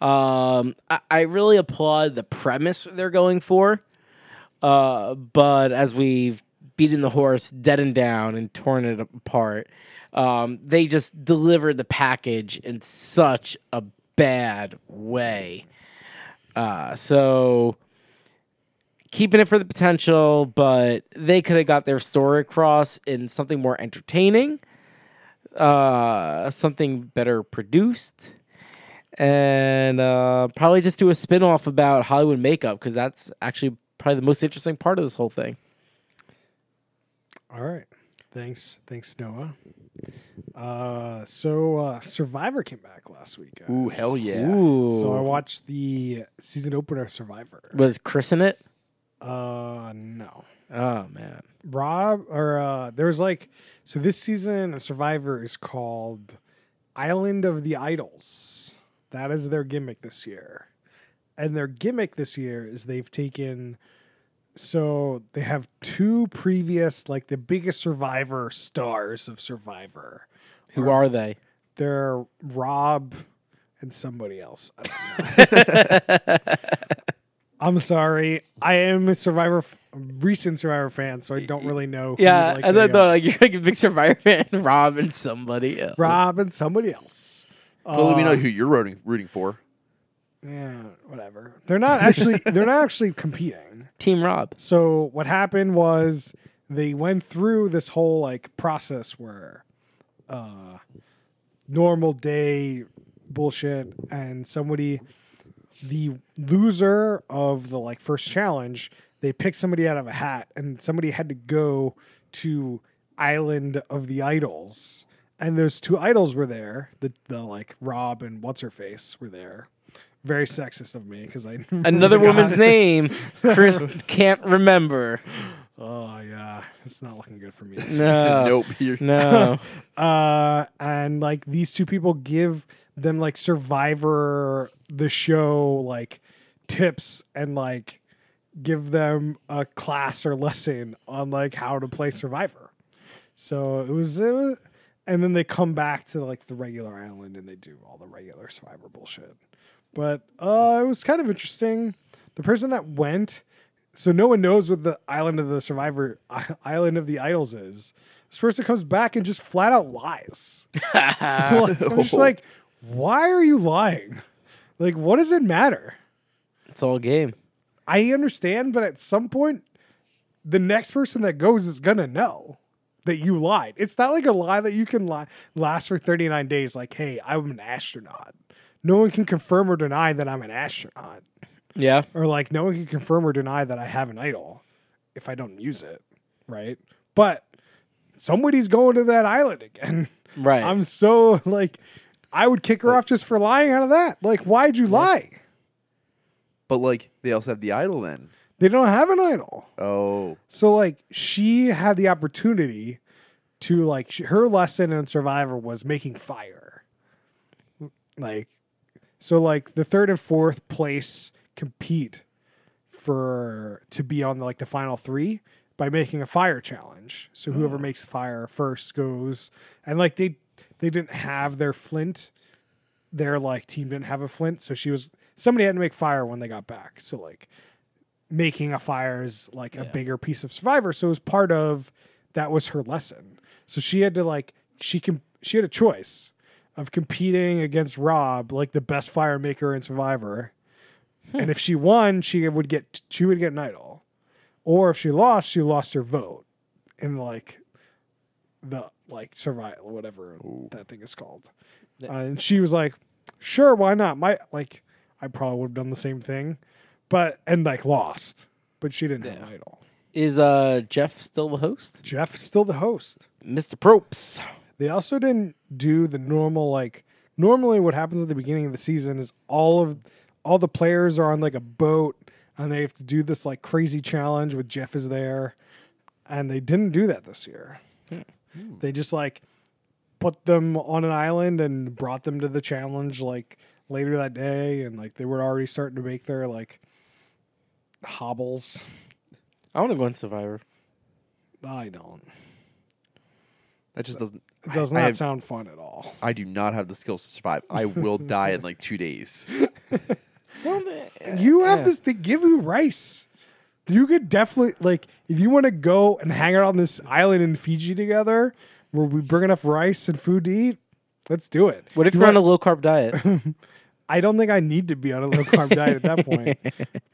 Um, I, I really applaud the premise they're going for, uh, but as we've beaten the horse dead and down and torn it apart, um, they just delivered the package in such a bad way. Uh, so keeping it for the potential, but they could have got their story across in something more entertaining, uh, something better produced, and uh, probably just do a spin off about Hollywood makeup because that's actually probably the most interesting part of this whole thing. All right. Thanks. Thanks, Noah. Uh, so uh, Survivor came back last week. Guys. Ooh, hell yeah! Ooh. So I watched the season opener of Survivor. Was Chris in it? Uh, no. Oh man. Rob or uh there's like so this season of Survivor is called Island of the Idols. That is their gimmick this year. And their gimmick this year is they've taken so they have two previous like the biggest survivor stars of Survivor. Who are they? They're Rob and somebody else. I don't know. I'm sorry. I am a Survivor, f- recent Survivor fan, so I don't really know. Who, Yeah, like, I they thought though, like you're like a big Survivor fan. Rob and somebody else. Rob and somebody else. So let me know Uh, who you're rooting rooting for. Yeah, whatever. They're not actually. they're not actually competing. Team Rob. So what happened was they went through this whole like process where uh normal day bullshit and somebody the loser of the like first challenge they picked somebody out of a hat and somebody had to go to island of the idols. And those two idols were there. The, the like rob and what's her face were there very sexist of me because i Another forgot. woman's name, Chris can't remember. Oh yeah, it's not looking good for me. No. nope. You're, No. Uh, and like these two people give them like Survivor the show like tips and like give them a class or lesson on like how to play Survivor. So it was, it was and then they come back to like the regular island and they do all the regular Survivor bullshit. But uh, it was kind of interesting. The person that went, so no one knows what the island of the Survivor island of the idols is. This person comes back and just flat out lies. I'm just like, why are you lying? Like, what does it matter? It's all game. I understand, but at some point, the next person that goes is gonna know that you lied. It's not like a lie that you can lie, last for 39 days. Like, hey, I'm an astronaut. No one can confirm or deny that I'm an astronaut, Yeah. or like no one can confirm or deny that I have an idol if I don't use it, right? But somebody's going to that island again. Right. I'm so like, I would kick her off just for lying out of that. Like, why'd you lie? but like they also have the idol then. They don't have an idol. Oh, So like she had the opportunity to like she, her lesson in Survivor was making fire. Like so like the third and fourth place compete for to be on the, like the final 3 by making a fire challenge. So whoever mm. makes fire first goes and like they they didn't have their flint. Their like team didn't have a flint, so she was somebody had to make fire when they got back. So like making a fire is like a bigger piece of survivor so it was part of that was her lesson so she had to like she can she had a choice of competing against rob like the best fire maker in survivor. And if she won she would get she would get an idol. Or if she lost she lost her vote in like the like survival whatever that thing is called. Uh, and she was like sure why not? My like i probably would have done the same thing but and like lost but she didn't have an idol. Is uh Jeff still the host? jeff's still the host. Mr. Probst. They also didn't do the normal like normally what happens at the beginning of the season is all of all the players are on like a boat and they have to do this like crazy challenge with Jeff is there, and they didn't do that this year. Hmm. They just like put them on an island and brought them to the challenge like later that day, and like they were already starting to make their like hobbles. I want to go on Survivor. I don't. That just doesn't. It does I, not I have- sound fun at all. I do not have the skills to survive. I will die in like two days. Well, You have yeah. this. They give you rice. You could definitely like if you want to go and hang out on this island in Fiji together, where we bring enough rice and food to eat. Let's do it. What if You you're on a low carb diet? I don't think I need to be on a low carb diet at that point.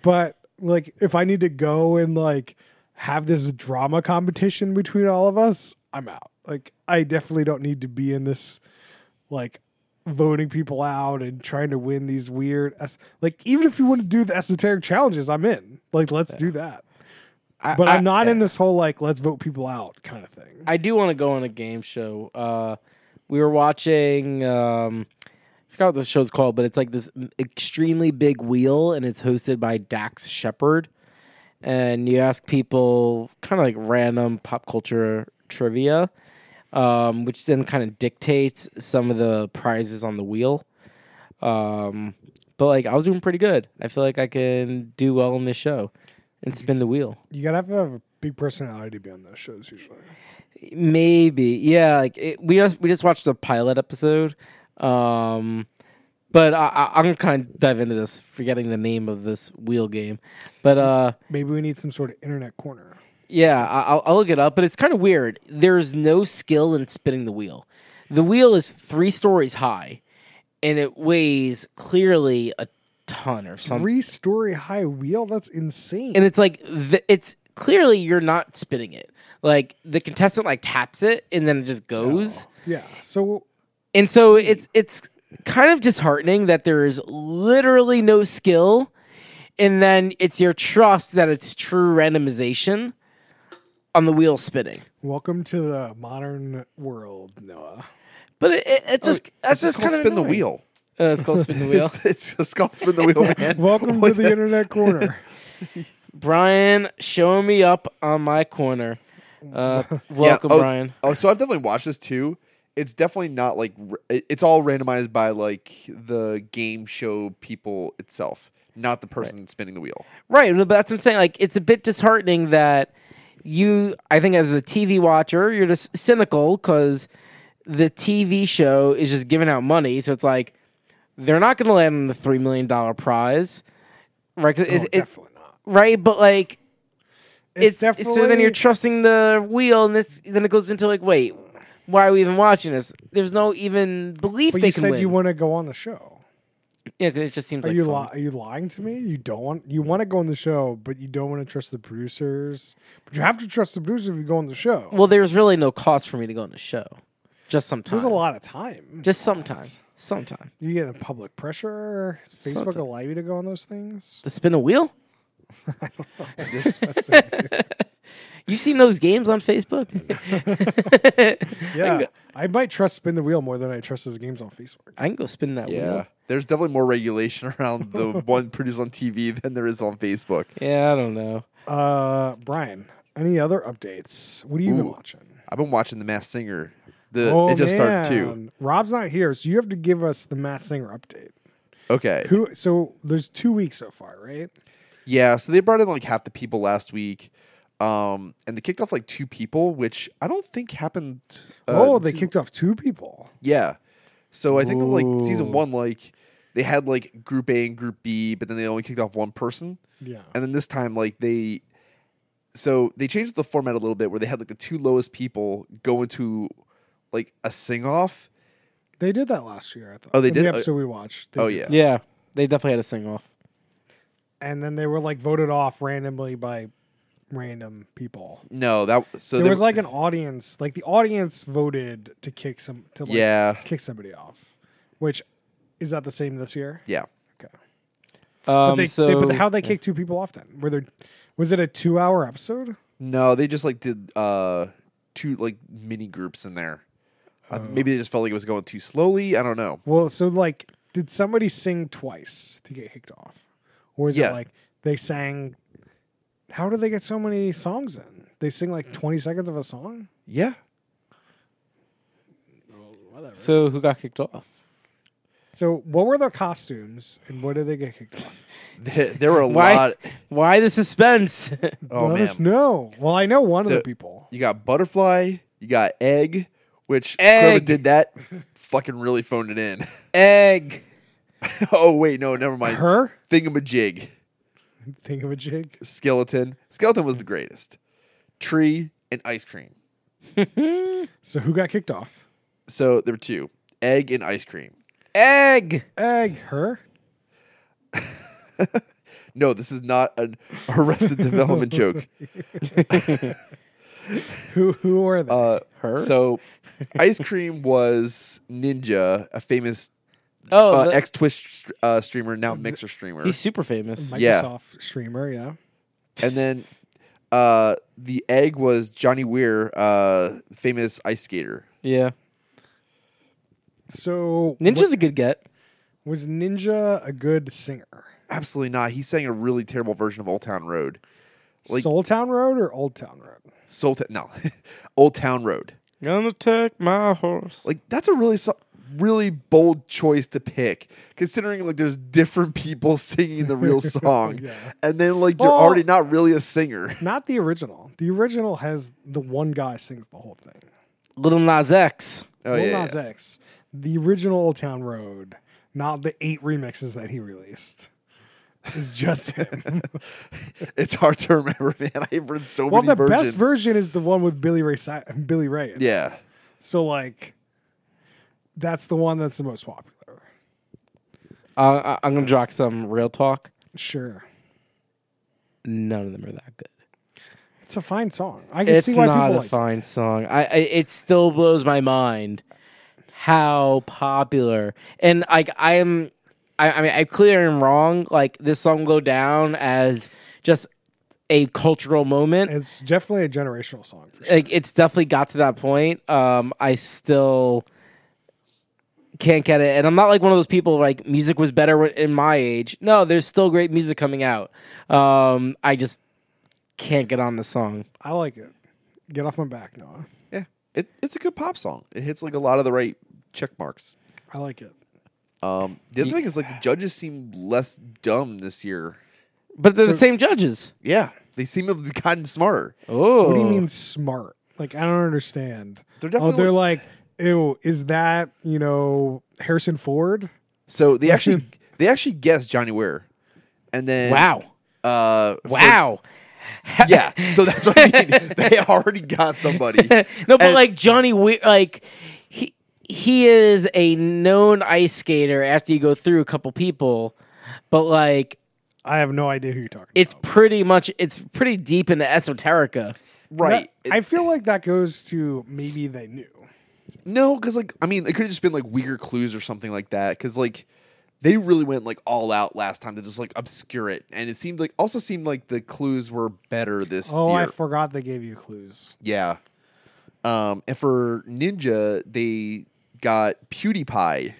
But like, if I need to go and like have this drama competition between all of us, I'm out. Like, I definitely don't need to be in this like voting people out and trying to win these weird es- like even if you want to do the esoteric challenges i'm in like let's do that I- but I- i'm not in this whole like let's vote people out kind of thing I do want to go on a game show. Uh, we were watching. Um, I forgot what the show's called, but it's like this extremely big wheel, and it's hosted by Dax Shepard. And you ask people kind of like random pop culture trivia, um, which then kind of dictates some of the prizes on the wheel. Um, but like I was doing pretty good. I feel like I can do well in this show and spin the wheel. you gotta have to have a big personality to be on those shows usually Maybe, yeah. Like it, we just we just watched the pilot episode, um, but I, I, I'm gonna kind of dive into this, forgetting the name of this wheel game. But uh, maybe we need some sort of internet corner yeah, I'll, I'll look it up. But it's kind of weird. There's no skill in spinning the wheel. The wheel is three stories high, and it weighs clearly a ton or something. three story high wheel that's insane and it's like it's clearly you're not spinning it. Like the contestant like taps it, and then it just goes. Oh, yeah so And so it's it's kind of disheartening that there is literally no skill, and then it's your trust that it's true randomization on the wheel spinning. welcome to the modern world noah But it, it, it just that's It's just kind of spin the wheel. Uh, it's called spin the wheel. It's, it's just called spin the wheel, man. welcome to the internet corner Brian, show me up on my corner. Uh, welcome, oh, Brian. Oh, so I've definitely watched this too. It's definitely not like it's all randomized by like the game show people itself, not the person spinning the wheel. Right, but that's what I'm saying. Like, it's a bit disheartening that you, I think, as a TV watcher, you're just cynical because the TV show is just giving out money. So it's like they're not going to land on the three million dollar prize, right? 'Cause oh, it's, it, definitely not right, but like it's, definitely so then you're trusting the wheel, and this then it goes into like, wait, why are we even watching this? There's no even belief but they you can said win. you want to go on the show yeah, 'cause it just seems Are like you li- are you lying to me? You don't want you want to go on the show, but you don't want to trust the producers. But you have to trust the producers if you go on the show. well, there's really no cost for me to go on the show. Just sometimes. There's a lot of time. Just sometime. Sometime. You get the public pressure. Does Facebook Sometime. allow you to go on those things? To spin a wheel? Just- that's it. You seen those games on Facebook? yeah, I might trust spin the wheel more than I trust those games on Facebook. I can go spin that Yeah, wheel. there's definitely more regulation around the one produced on TV than there is on Facebook. Yeah, I don't know. Uh, Brian, any other updates? What have you been Ooh. watching? I've been watching The Masked Singer. The oh it just started too. man. Rob's not here, so you have to give us the Masked Singer update. Okay. Who? So there's two weeks so far, right? Yeah, so they brought in like half the people last week. Um, and they kicked off like two people, which I don't think happened. uh, oh, they kicked off two people. Yeah. So I think that like season one, like they had like group A and group B, but then they only kicked off one person. Yeah. And then this time, like they, so they changed the format a little bit where they had like the two lowest people go into like a sing off. They did that last year, I thought. Oh, they In did? The Uh, we watched. they oh, did yeah. Yeah, they definitely had a sing off. And then they were like voted off randomly by random people. No, that so there they was like an audience, like the audience voted to kick some to like yeah, kick somebody off. Which is that the same this year? yeah. Okay. Um, But they, so they but how they kick two people off then? Were there was it a two hour episode? No, they just like did uh two like mini groups in there. Uh, maybe they just felt like it was going too slowly. I don't know. Well, so like, did somebody sing twice to get kicked off, or is Yeah. it like they sang? How do they get so many songs in? They sing like twenty seconds of a song. Yeah. Whatever. So who got kicked off? So, what were their costumes, and what did they get kicked off? There, there were a Why? lot. Why the suspense? Oh Let man. us know. Well, I know one of the people. You got butterfly. You got egg, which whoever Egg. did that fucking really phoned it in. Egg. oh wait, no, never mind. Her Thingamajig. think of a jig. Skeleton. Skeleton was the greatest. Tree and ice cream. So, who got kicked off? So there were two. Egg and ice cream. Egg. Egg. Her. No, this is not an arrested development joke. Who? Who were they? Uh, Her? So, ice cream was Ninja, a famous Oh, uh, the- ex Twitch uh, streamer, now Mixer streamer. he's super famous. Microsoft yeah. streamer. Yeah. and then uh, the egg was Johnny Weir, uh, famous ice skater. Yeah. So, Ninja's a good get. was Ninja a good singer? Absolutely not. He sang a really terrible version of Old Town Road. Like- Soul Town Road or Old Town Road? Soul Ta- no, Old Town Road. Gonna take my horse. Like that's a really so- really bold choice to pick, considering like there's different people singing the real song, Yeah. and then like you're Well- already not really a singer. Not the original. The original has the one guy sings the whole thing. Little Nas X. Oh Lil yeah, Nas yeah. X. The original Old Town Road, not the eight remixes that he released. Is just him. it's hard to remember, man. I've heard so well, many the versions. best version is the one with Billy Ray. Si- Billy Ray. Yeah, So like, that's the one that's the most popular. Uh, I'm gonna drop some real talk. Sure, None of them are that good. it's a fine song. I can It's see why not people a like. it. fine song. I, I it still blows my mind how popular and like I am. I, I mean, I clearly am wrong. Like this song will go down as just a cultural moment. It's definitely a generational song. For sure. like it's definitely got to that point. Um, I still can't get it, and I'm not like one of those people like music was better in my age. No, there's still great music coming out. Um, I just can't get on the song. I like it. Get off my back, Noah. yeah. It, it's a good pop song. It hits like a lot of the right check marks. I like it. Um, the other thing is like the judges seem less dumb this year. But they're the same judges. Yeah, they seem to have gotten smarter. Oh, What do you mean smart? Like I don't understand. They're definitely. oh, they're like, ew, is that you know Harrison Ford? So they actually they actually guessed Johnny Weir, and then Wow, uh, for- wow. yeah. So that's what I mean. they already got somebody. no, but And- like Johnny, we like he he is a known ice skater. After you go through a couple people, but like I have no idea who you're talking it's about. pretty much it's pretty deep into esoterica. right? That- I feel like that goes to maybe they knew. No, because like I mean, it could have just been like weird clues or something like that. Because like they really went like all out last time to just like obscure it, and it seemed like also seemed like the clues were better this Oh, year. I forgot they gave you clues. yeah. Um, and for Ninja, they got PewDiePie,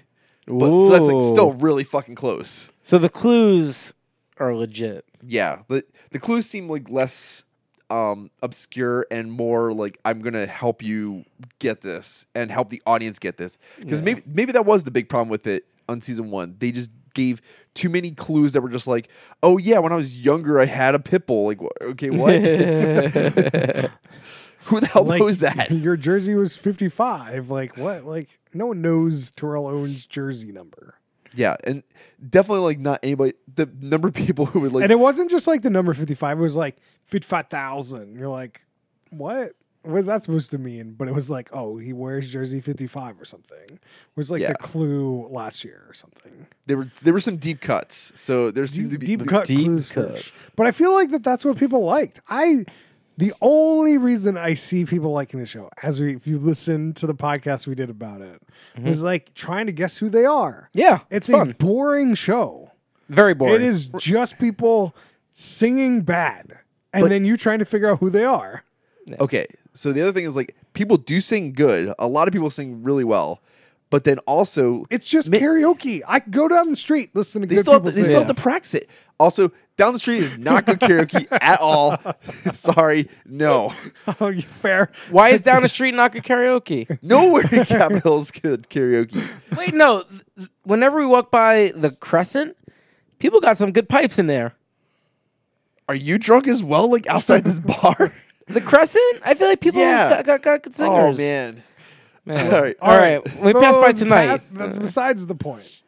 but so that's like still really fucking close. So the clues are legit. yeah the the clues seem like less um obscure and more like i'm gonna help you get this and help the audience get this because maybe maybe that was the big problem with it on season one they just gave too many clues that were just like oh yeah when i was younger i had a pit bull like okay what who the hell Like, knows that your jersey was 55. Like what? Like no one knows Terrell Owens' jersey number. Yeah and definitely like not anybody the number of people who would like And it wasn't just like the number 55. It was like 55,000. You're like, what? What is that supposed to mean? But it was like, oh, he wears jersey 55 or something. It was like Yeah. the clue last year or something. there were there were some deep cuts so there seemed to be deep cut Deep clues cut. But I feel like that that's what people liked. I the only reason I see people liking the show, as we if you listen to the podcast we did about it, mm-hmm. was like trying to guess who they are. Yeah, It's fun. a boring show. Very boring. It is just people singing bad. And But- then you trying to figure out who they are. Okay, so the other thing is like people do sing good. A lot of people sing really well, but then also It's just Ma- karaoke. I go down the street, listen to they good still have people to, they sing. still have to practice it. Also, down the street is not good karaoke at all. Sorry, no, Oh, you fair. Why is down the street not good karaoke? nowhere in Capitol is good karaoke. Wait, no. th- th- Whenever we walk by the Crescent, people got some good pipes in there. Are you drunk as well? Like outside this bar? The Crescent, I feel like people Yeah. got, got, got good oh, singers. oh man. Man. All right. All right. We passed by tonight. that- that's besides the point.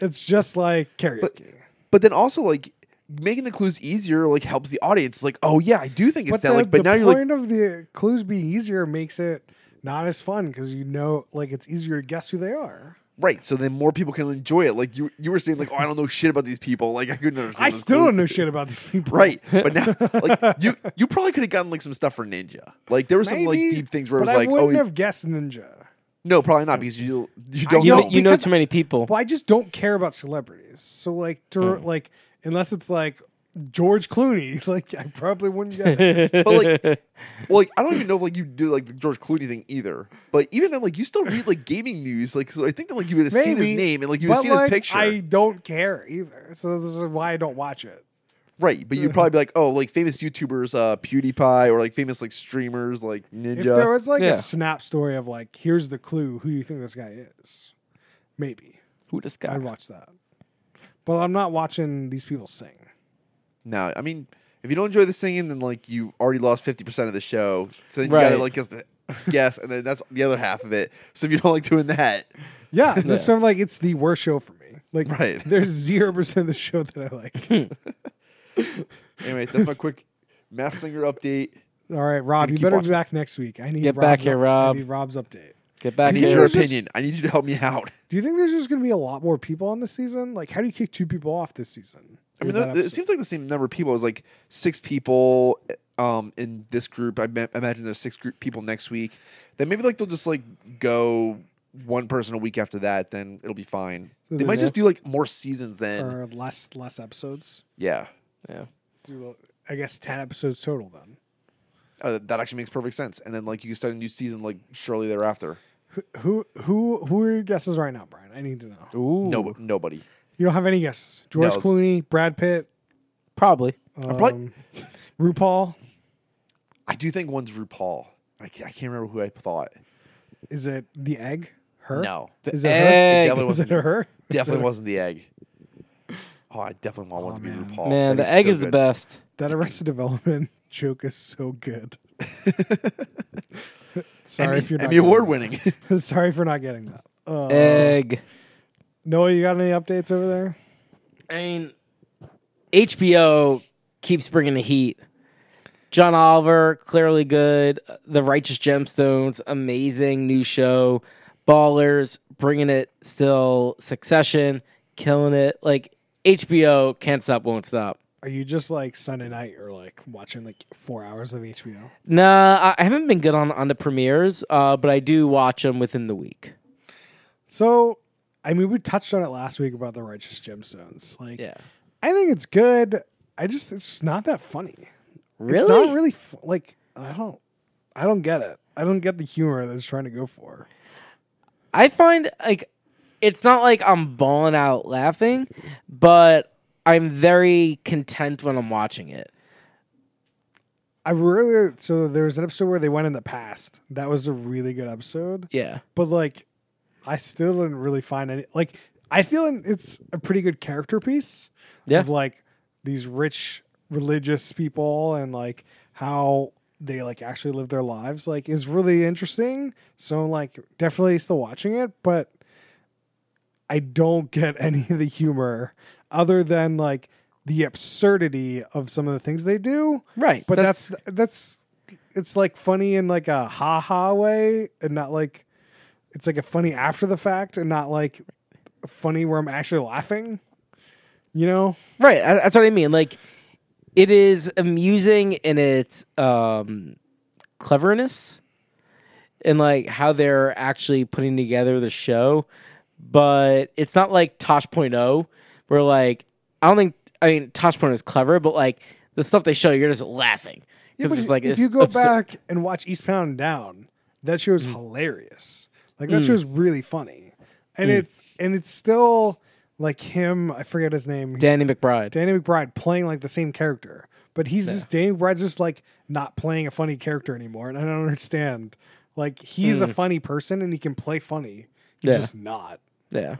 It's just like karaoke. But then also like making the clues easier like helps the audience. Like, oh yeah, I do think it's but that. the, Like, but the now you're like, point of the clues being easier makes it not as fun because you know, like it's easier to guess who they are. right. So then more people can enjoy it. Like you, you were saying, like, oh, I don't know shit about these people. Like I couldn't understand. I this still clue. don't know shit about these people. Right, but now, like you, you probably could have gotten like some stuff for Ninja. Like there were some like Maybe, deep things where it but was like, I oh, wouldn't you- have guessed Ninja. no, probably not because you, you don't You, know. know, you know because- too many people. Well, I just don't care about celebrities. So like, to, Hmm. like unless it's like George Clooney, like I probably wouldn't get it. but like, well, like I don't even know if like you do like the George Clooney thing either. But even then, like you still read like gaming news. Like so, I think that like you would have seen his Maybe, name and like you would have but seen like, his picture. I don't care either. So this is why I don't watch it. Right, but you'd probably be like, oh, like famous YouTubers, uh, PewDiePie, or like famous like streamers, like Ninja. If there was like Yeah. a snap story of like, here's the clue, who do you think this guy is? Maybe Who this guy? I'd watch that. But I'm not watching these people sing. no, I mean, if you don't enjoy the singing, then like you already lost fifty percent of the show. So then you gotta like guess, the, guess, and then that's the other half of it. So if you don't like doing that, Yeah, this so I'm like it's the worst show for me. Like, Right. there's zero percent of the show that I like. Hmm. anyway, that's my quick Masked Singer update. All right, Rob, you better watching. be back next week. I need Get Rob's back here, up- Rob. I need Rob's update. Get I back need think your there's just- opinion. I need you to help me out. Do you think there's just going to be a lot more people on this season? Like, how do you kick two people off this season? I mean, Or there- it seems like the same number of people. It was like six people um, in this group. I ma- imagine there's six group people next week. Then maybe like they'll just like go one person a week after that. Then it'll be fine. So They might just do like more seasons then. or less less episodes. yeah, Yeah. Do I guess ten episodes total then. uh, that actually makes perfect sense. And then like you can start a new season like shortly thereafter. Who who who are your guesses right now, Brian? I need to know. Ooh. No, nobody. You don't have any guesses. George No. Clooney, Brad Pitt, Probably. um, probably- RuPaul. I do think one's RuPaul. I can't, I can't remember who I thought. Is it the egg? Her? No, Is it her? egg. definitely Is it wasn't- her? Is definitely it- wasn't the egg. Oh, I definitely want one Oh, to be man. RuPaul. Man, That'd the be egg so is the good. best. That Arrested Development joke is so good. Sorry Emmy, if you're not Emmy getting award winning. Sorry for not getting that. Uh, Egg. Noah, you got any updates over there? I mean, HBO keeps bringing the heat. John Oliver, clearly good. The Righteous Gemstones, amazing new show. Ballers, bringing it still. Succession, killing it. Like, HBO can't stop, won't stop. Are you just like Sunday night or like watching like four hours of HBO? Nah, I- haven't been good on, on the premieres, uh, but I do watch them within the week. So, I mean, we touched on it last week about the Righteous Gemstones. Like, Yeah. I think it's good. I just it's just not that funny. Really? It's not really like I don't I don't get it. I don't get the humor that it's trying to go for. I find like it's not like I'm bawling out laughing, but I'm very content when I'm watching it. I really so there was an episode where they went in the past. That was a really good episode. Yeah. But like I still didn't really find any like I feel it's a pretty good character piece Yeah. of like these rich religious people and like how they like actually live their lives like is really interesting. So like definitely still watching it, but I don't get any of the humor other than like the absurdity of some of the things they do. Right. But that's that's it's like funny in like a ha ha way and not like it's like a funny after the fact and not like funny where I'm actually laughing. You know? right. That's what I mean. Like it is amusing in its um cleverness and like how they're actually putting together the show, but it's not like Tosh.0 where like I don't think I mean Tosh.0 is clever, but like the stuff they show you're just laughing. Yeah, but it's like if it's you go absurd- back and watch Eastbound and Down, that show show's mm. hilarious. Like that show show's really funny, and mm. it's and it's still like him. I forget his name. He's Danny McBride. Danny McBride playing like the same character, but he's just Danny McBride's just like not playing a funny character anymore, and I don't understand. Like he's a funny person and he can play funny. He's Yeah. just not. yeah.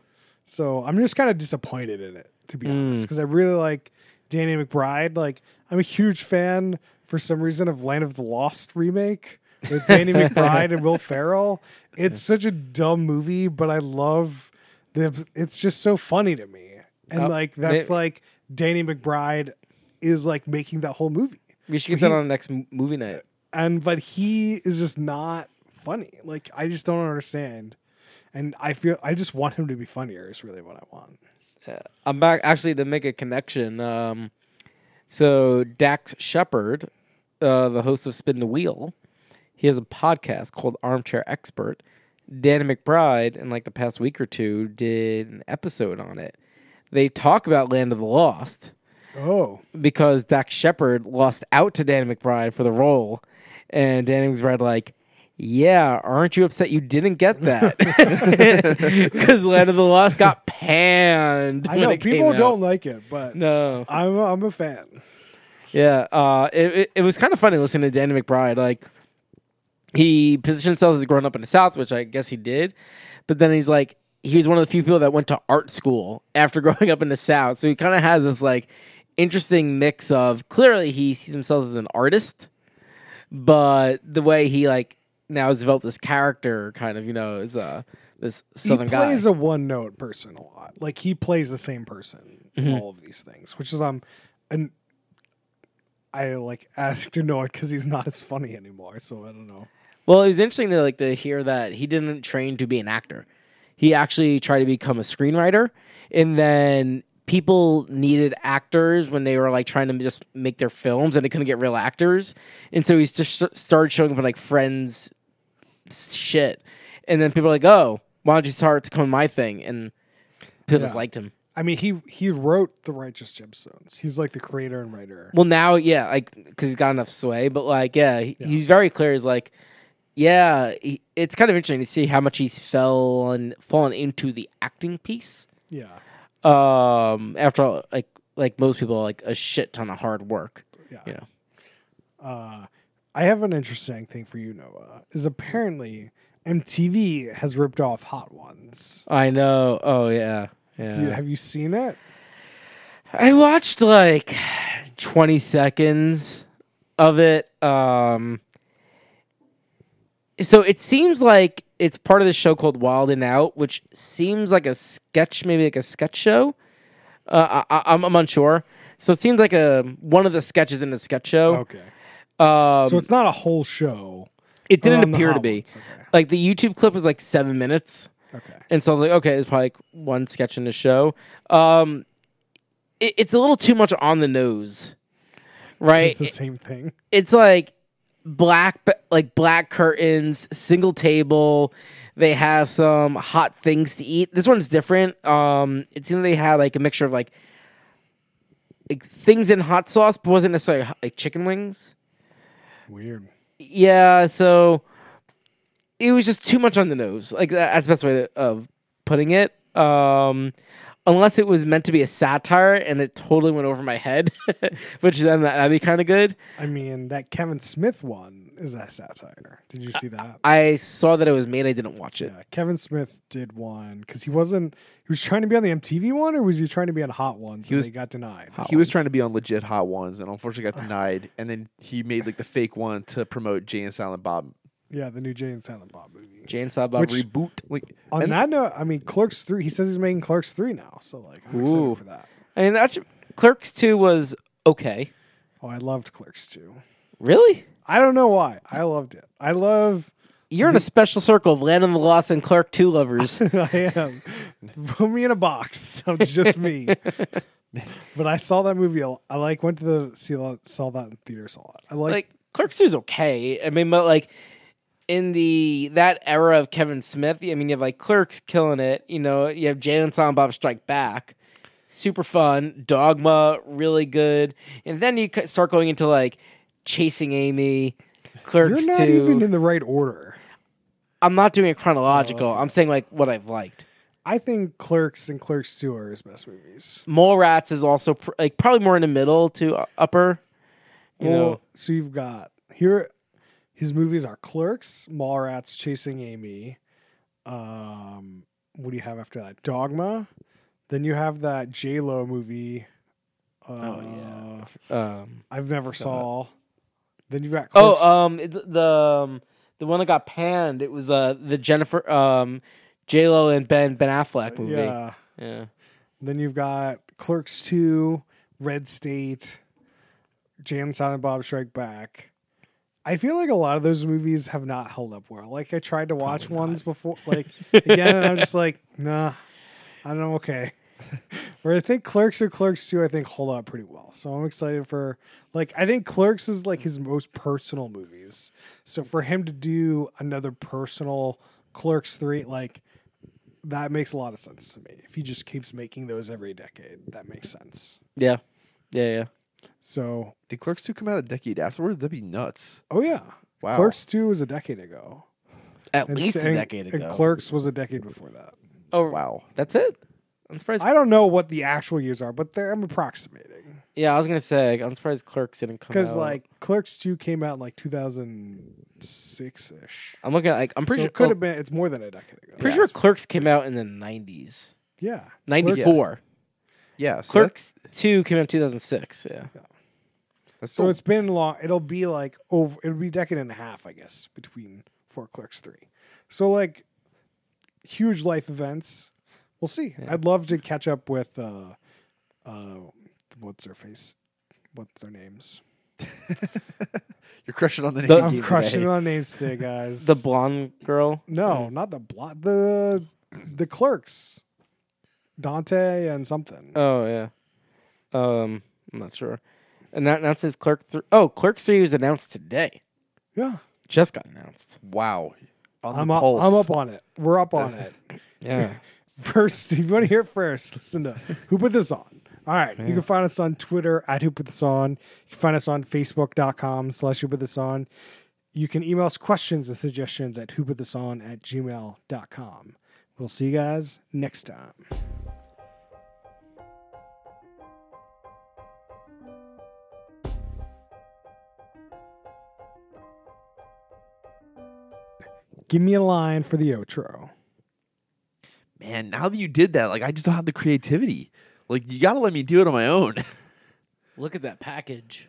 So I'm just kind of disappointed in it, to be hmm. honest, because I really like Danny McBride. Like I'm a huge fan for some reason of Land of the Lost remake with Danny McBride and Will Ferrell. It's such a dumb movie, but I love the. It's just so funny to me, and Oh, like that's may- like Danny McBride is like making that whole movie, We should get that on the next movie night. and but he is just not funny. Like I just don't understand. And I feel I just want him to be funnier. Is really what I want. Yeah. I'm back actually to make a connection. Um, so Dax Shepard, uh, the host of Spin the Wheel, he has a podcast called Armchair Expert. Danny McBride, in like the past week or two, did an episode on it. They talk about Land of the Lost Oh, because Dax Shepard lost out to Danny McBride for the role, and Danny McBride like, yeah, aren't you upset you didn't get that? Because Land of the Lost got panned. I know people don't like it, but No, I'm a, I'm a fan. yeah, uh, it, it it was kind of funny listening to Danny McBride. Like he positioned himself as growing up in the South, which I guess he did, but then he's like he was one of the few people that went to art school after growing up in the South. So he kind of has this like interesting mix of clearly he sees himself as an artist, but the way he like now has developed this character, kind of you know, is uh this southern he guy. plays a one note person a lot. Like he plays the same person Mm-hmm. in all of these things, which is um, and I like asked to know it because he's not as funny anymore. So I don't know. Well, it was interesting to like to hear that he didn't train to be an actor. He actually tried to become a screenwriter, and then people needed actors when they were like trying to just make their films, and they couldn't get real actors, and so he just started showing up in like Friends shit, and then people are like, "Oh, why don't you start to come my thing?" And people just liked him. I mean, he he wrote the Righteous Gemstones. He's like the creator and writer. Well, now, yeah, like because he's got enough sway, but like, yeah, he, he's very clear. He's like, yeah, he, it's kind of interesting to see how much he's fell and fallen into the acting piece. Yeah, Um, after all, like like most people, like a shit ton of hard work. yeah. You know, Uh, I have an interesting thing for you, Noah. Is apparently MTV has ripped off Hot Ones. I know. Oh yeah, yeah. You, have you seen it? I watched like 20 seconds of it. Um so it seems like it's part of the show called Wild 'N Out, which seems like a sketch, maybe like a sketch show. Uh, I, I, I'm, I'm unsure. So it seems like a one of the sketches in the sketch show. Okay, Um, so it's not a whole show. it didn't appear to be. Okay. Like the YouTube clip was like seven minutes. Okay. And so I was like, okay, it's probably like one sketch in the show. Um, it, it's a little too much on the nose, right? It's the same thing. it's like black like black curtains single table they have some hot things to eat this one's different um it seems they had like a mixture of like, like things in hot sauce but wasn't necessarily like chicken wings Weird. yeah so it was just too much on the nose. Like that's the best way to, of putting it. Um unless it was meant to be a satire and it totally went over my head which then that'd be kind of good. I mean, that Kevin Smith one is a satire. Did you see that? I saw that it was made. I didn't watch it. Yeah, Kevin Smith did one because he wasn't. He was trying to be on the MTV one, or was he trying to be on Hot Ones? He and was- they got denied. He was trying to be on legit Hot Ones, and unfortunately got denied. And then he made like the fake one to promote Jay and Silent Bob. Yeah, the new Jay and Silent Bob movie. Jane Silent Which- reboot. Like On and- that note, I mean, Clerks three. He says he's making Clerks three now, so like, I'm Ooh. excited for that. I mean, that's Clerks Two was okay. Oh, I loved Clerks two. Really? I don't know why. I loved it. I love. You're in a special circle of Land of the Lost and Clerks Two lovers. I am. Put me in a box. I'm just me. but I saw that movie. I like went to the see saw that in theaters a lot. I like. like Clerks Two is okay. I mean, but like in the that era of Kevin Smith, I mean, you have like Clerks killing it. You know, you have Jay and Silent Bob Strike Back, super fun. Dogma, really good. And then you start going into like Chasing Amy, Clerks you're not Two. even in the right order. I'm not doing it chronological. I'm saying like what I've liked. I think Clerks and Clerks Two are his best movies. Mallrats is also pr- like probably more in the middle to uh, upper. You well, know, so you've got here. His movies are Clerks, Mallrats, Chasing Amy. Um, what do you have after that? Dogma. Then you have that J Lo movie. Uh, Oh, yeah. um, I've never saw. Then you've got oh, um, it, the um, the one that got panned. It was uh the Jennifer um, J Lo and Ben Ben Affleck movie. yeah. yeah. Then you've got Clerks Two, Red State, and Silent Bob Strike Back. I feel like a lot of those movies have not held up well. Like I tried to watch Probably ones before, like again, and I'm just like, nah, I don't know. Okay, where I think Clerks or Clerks Two, I think hold up pretty well. So I'm excited for like I think Clerks is like his most personal movies. So for him to do another personal Clerks Three, like that makes a lot of sense to me. If he just keeps making those every decade, that makes sense. Yeah. Yeah. Yeah. So, Did Clerks 2 come out a decade afterwards? That'd be nuts. oh yeah, Wow. Clerks Two was a decade ago. At And least s- a and- decade and. Clerks was a decade before that. oh, Wow. That's it. I'm surprised. I don't know what the actual years are, but they're, I'm approximating yeah, I was gonna say I'm surprised Clerks didn't come out. because like Clerks Two came out in like 2006 ish. I'm looking at like I'm pretty so sure it could oh, have been. It's more than a decade ago. pretty Yeah, sure Clerks came out in the 90s. Yeah, 94. Yeah. So Clerks 2 came out in 2006. Yeah. That, that's So still it's been long. It'll be like over. It'll be a decade and a half, I guess, between four Clerks three. So like huge life events. We'll see. I'd love to catch up with uh, uh, what's her face? What's their names? you're crushing on the name The- I'm game crushing today. on names today, guys. The blonde girl. no, not the blot. The the clerks. Dante and something. Oh yeah. Um, I'm not sure. And that that says Clerk three. Oh, Clerks three was announced today. yeah, Just got announced. Wow. On I'm the up. pulse. I'm up on it. We're up on it. Yeah. First, if you want to hear it first, listen to Who Put This On. All right. You can find us on Twitter at Who Put This On. You can find us on Facebook.com slash Who Put This On. You can email us questions and suggestions at Who Put This On at gmail.com. We'll see you guys next time. Give me a line for the outro. Man, now that you did that, like I just don't have the creativity. Like you got to let me do it on my own. Look at that package.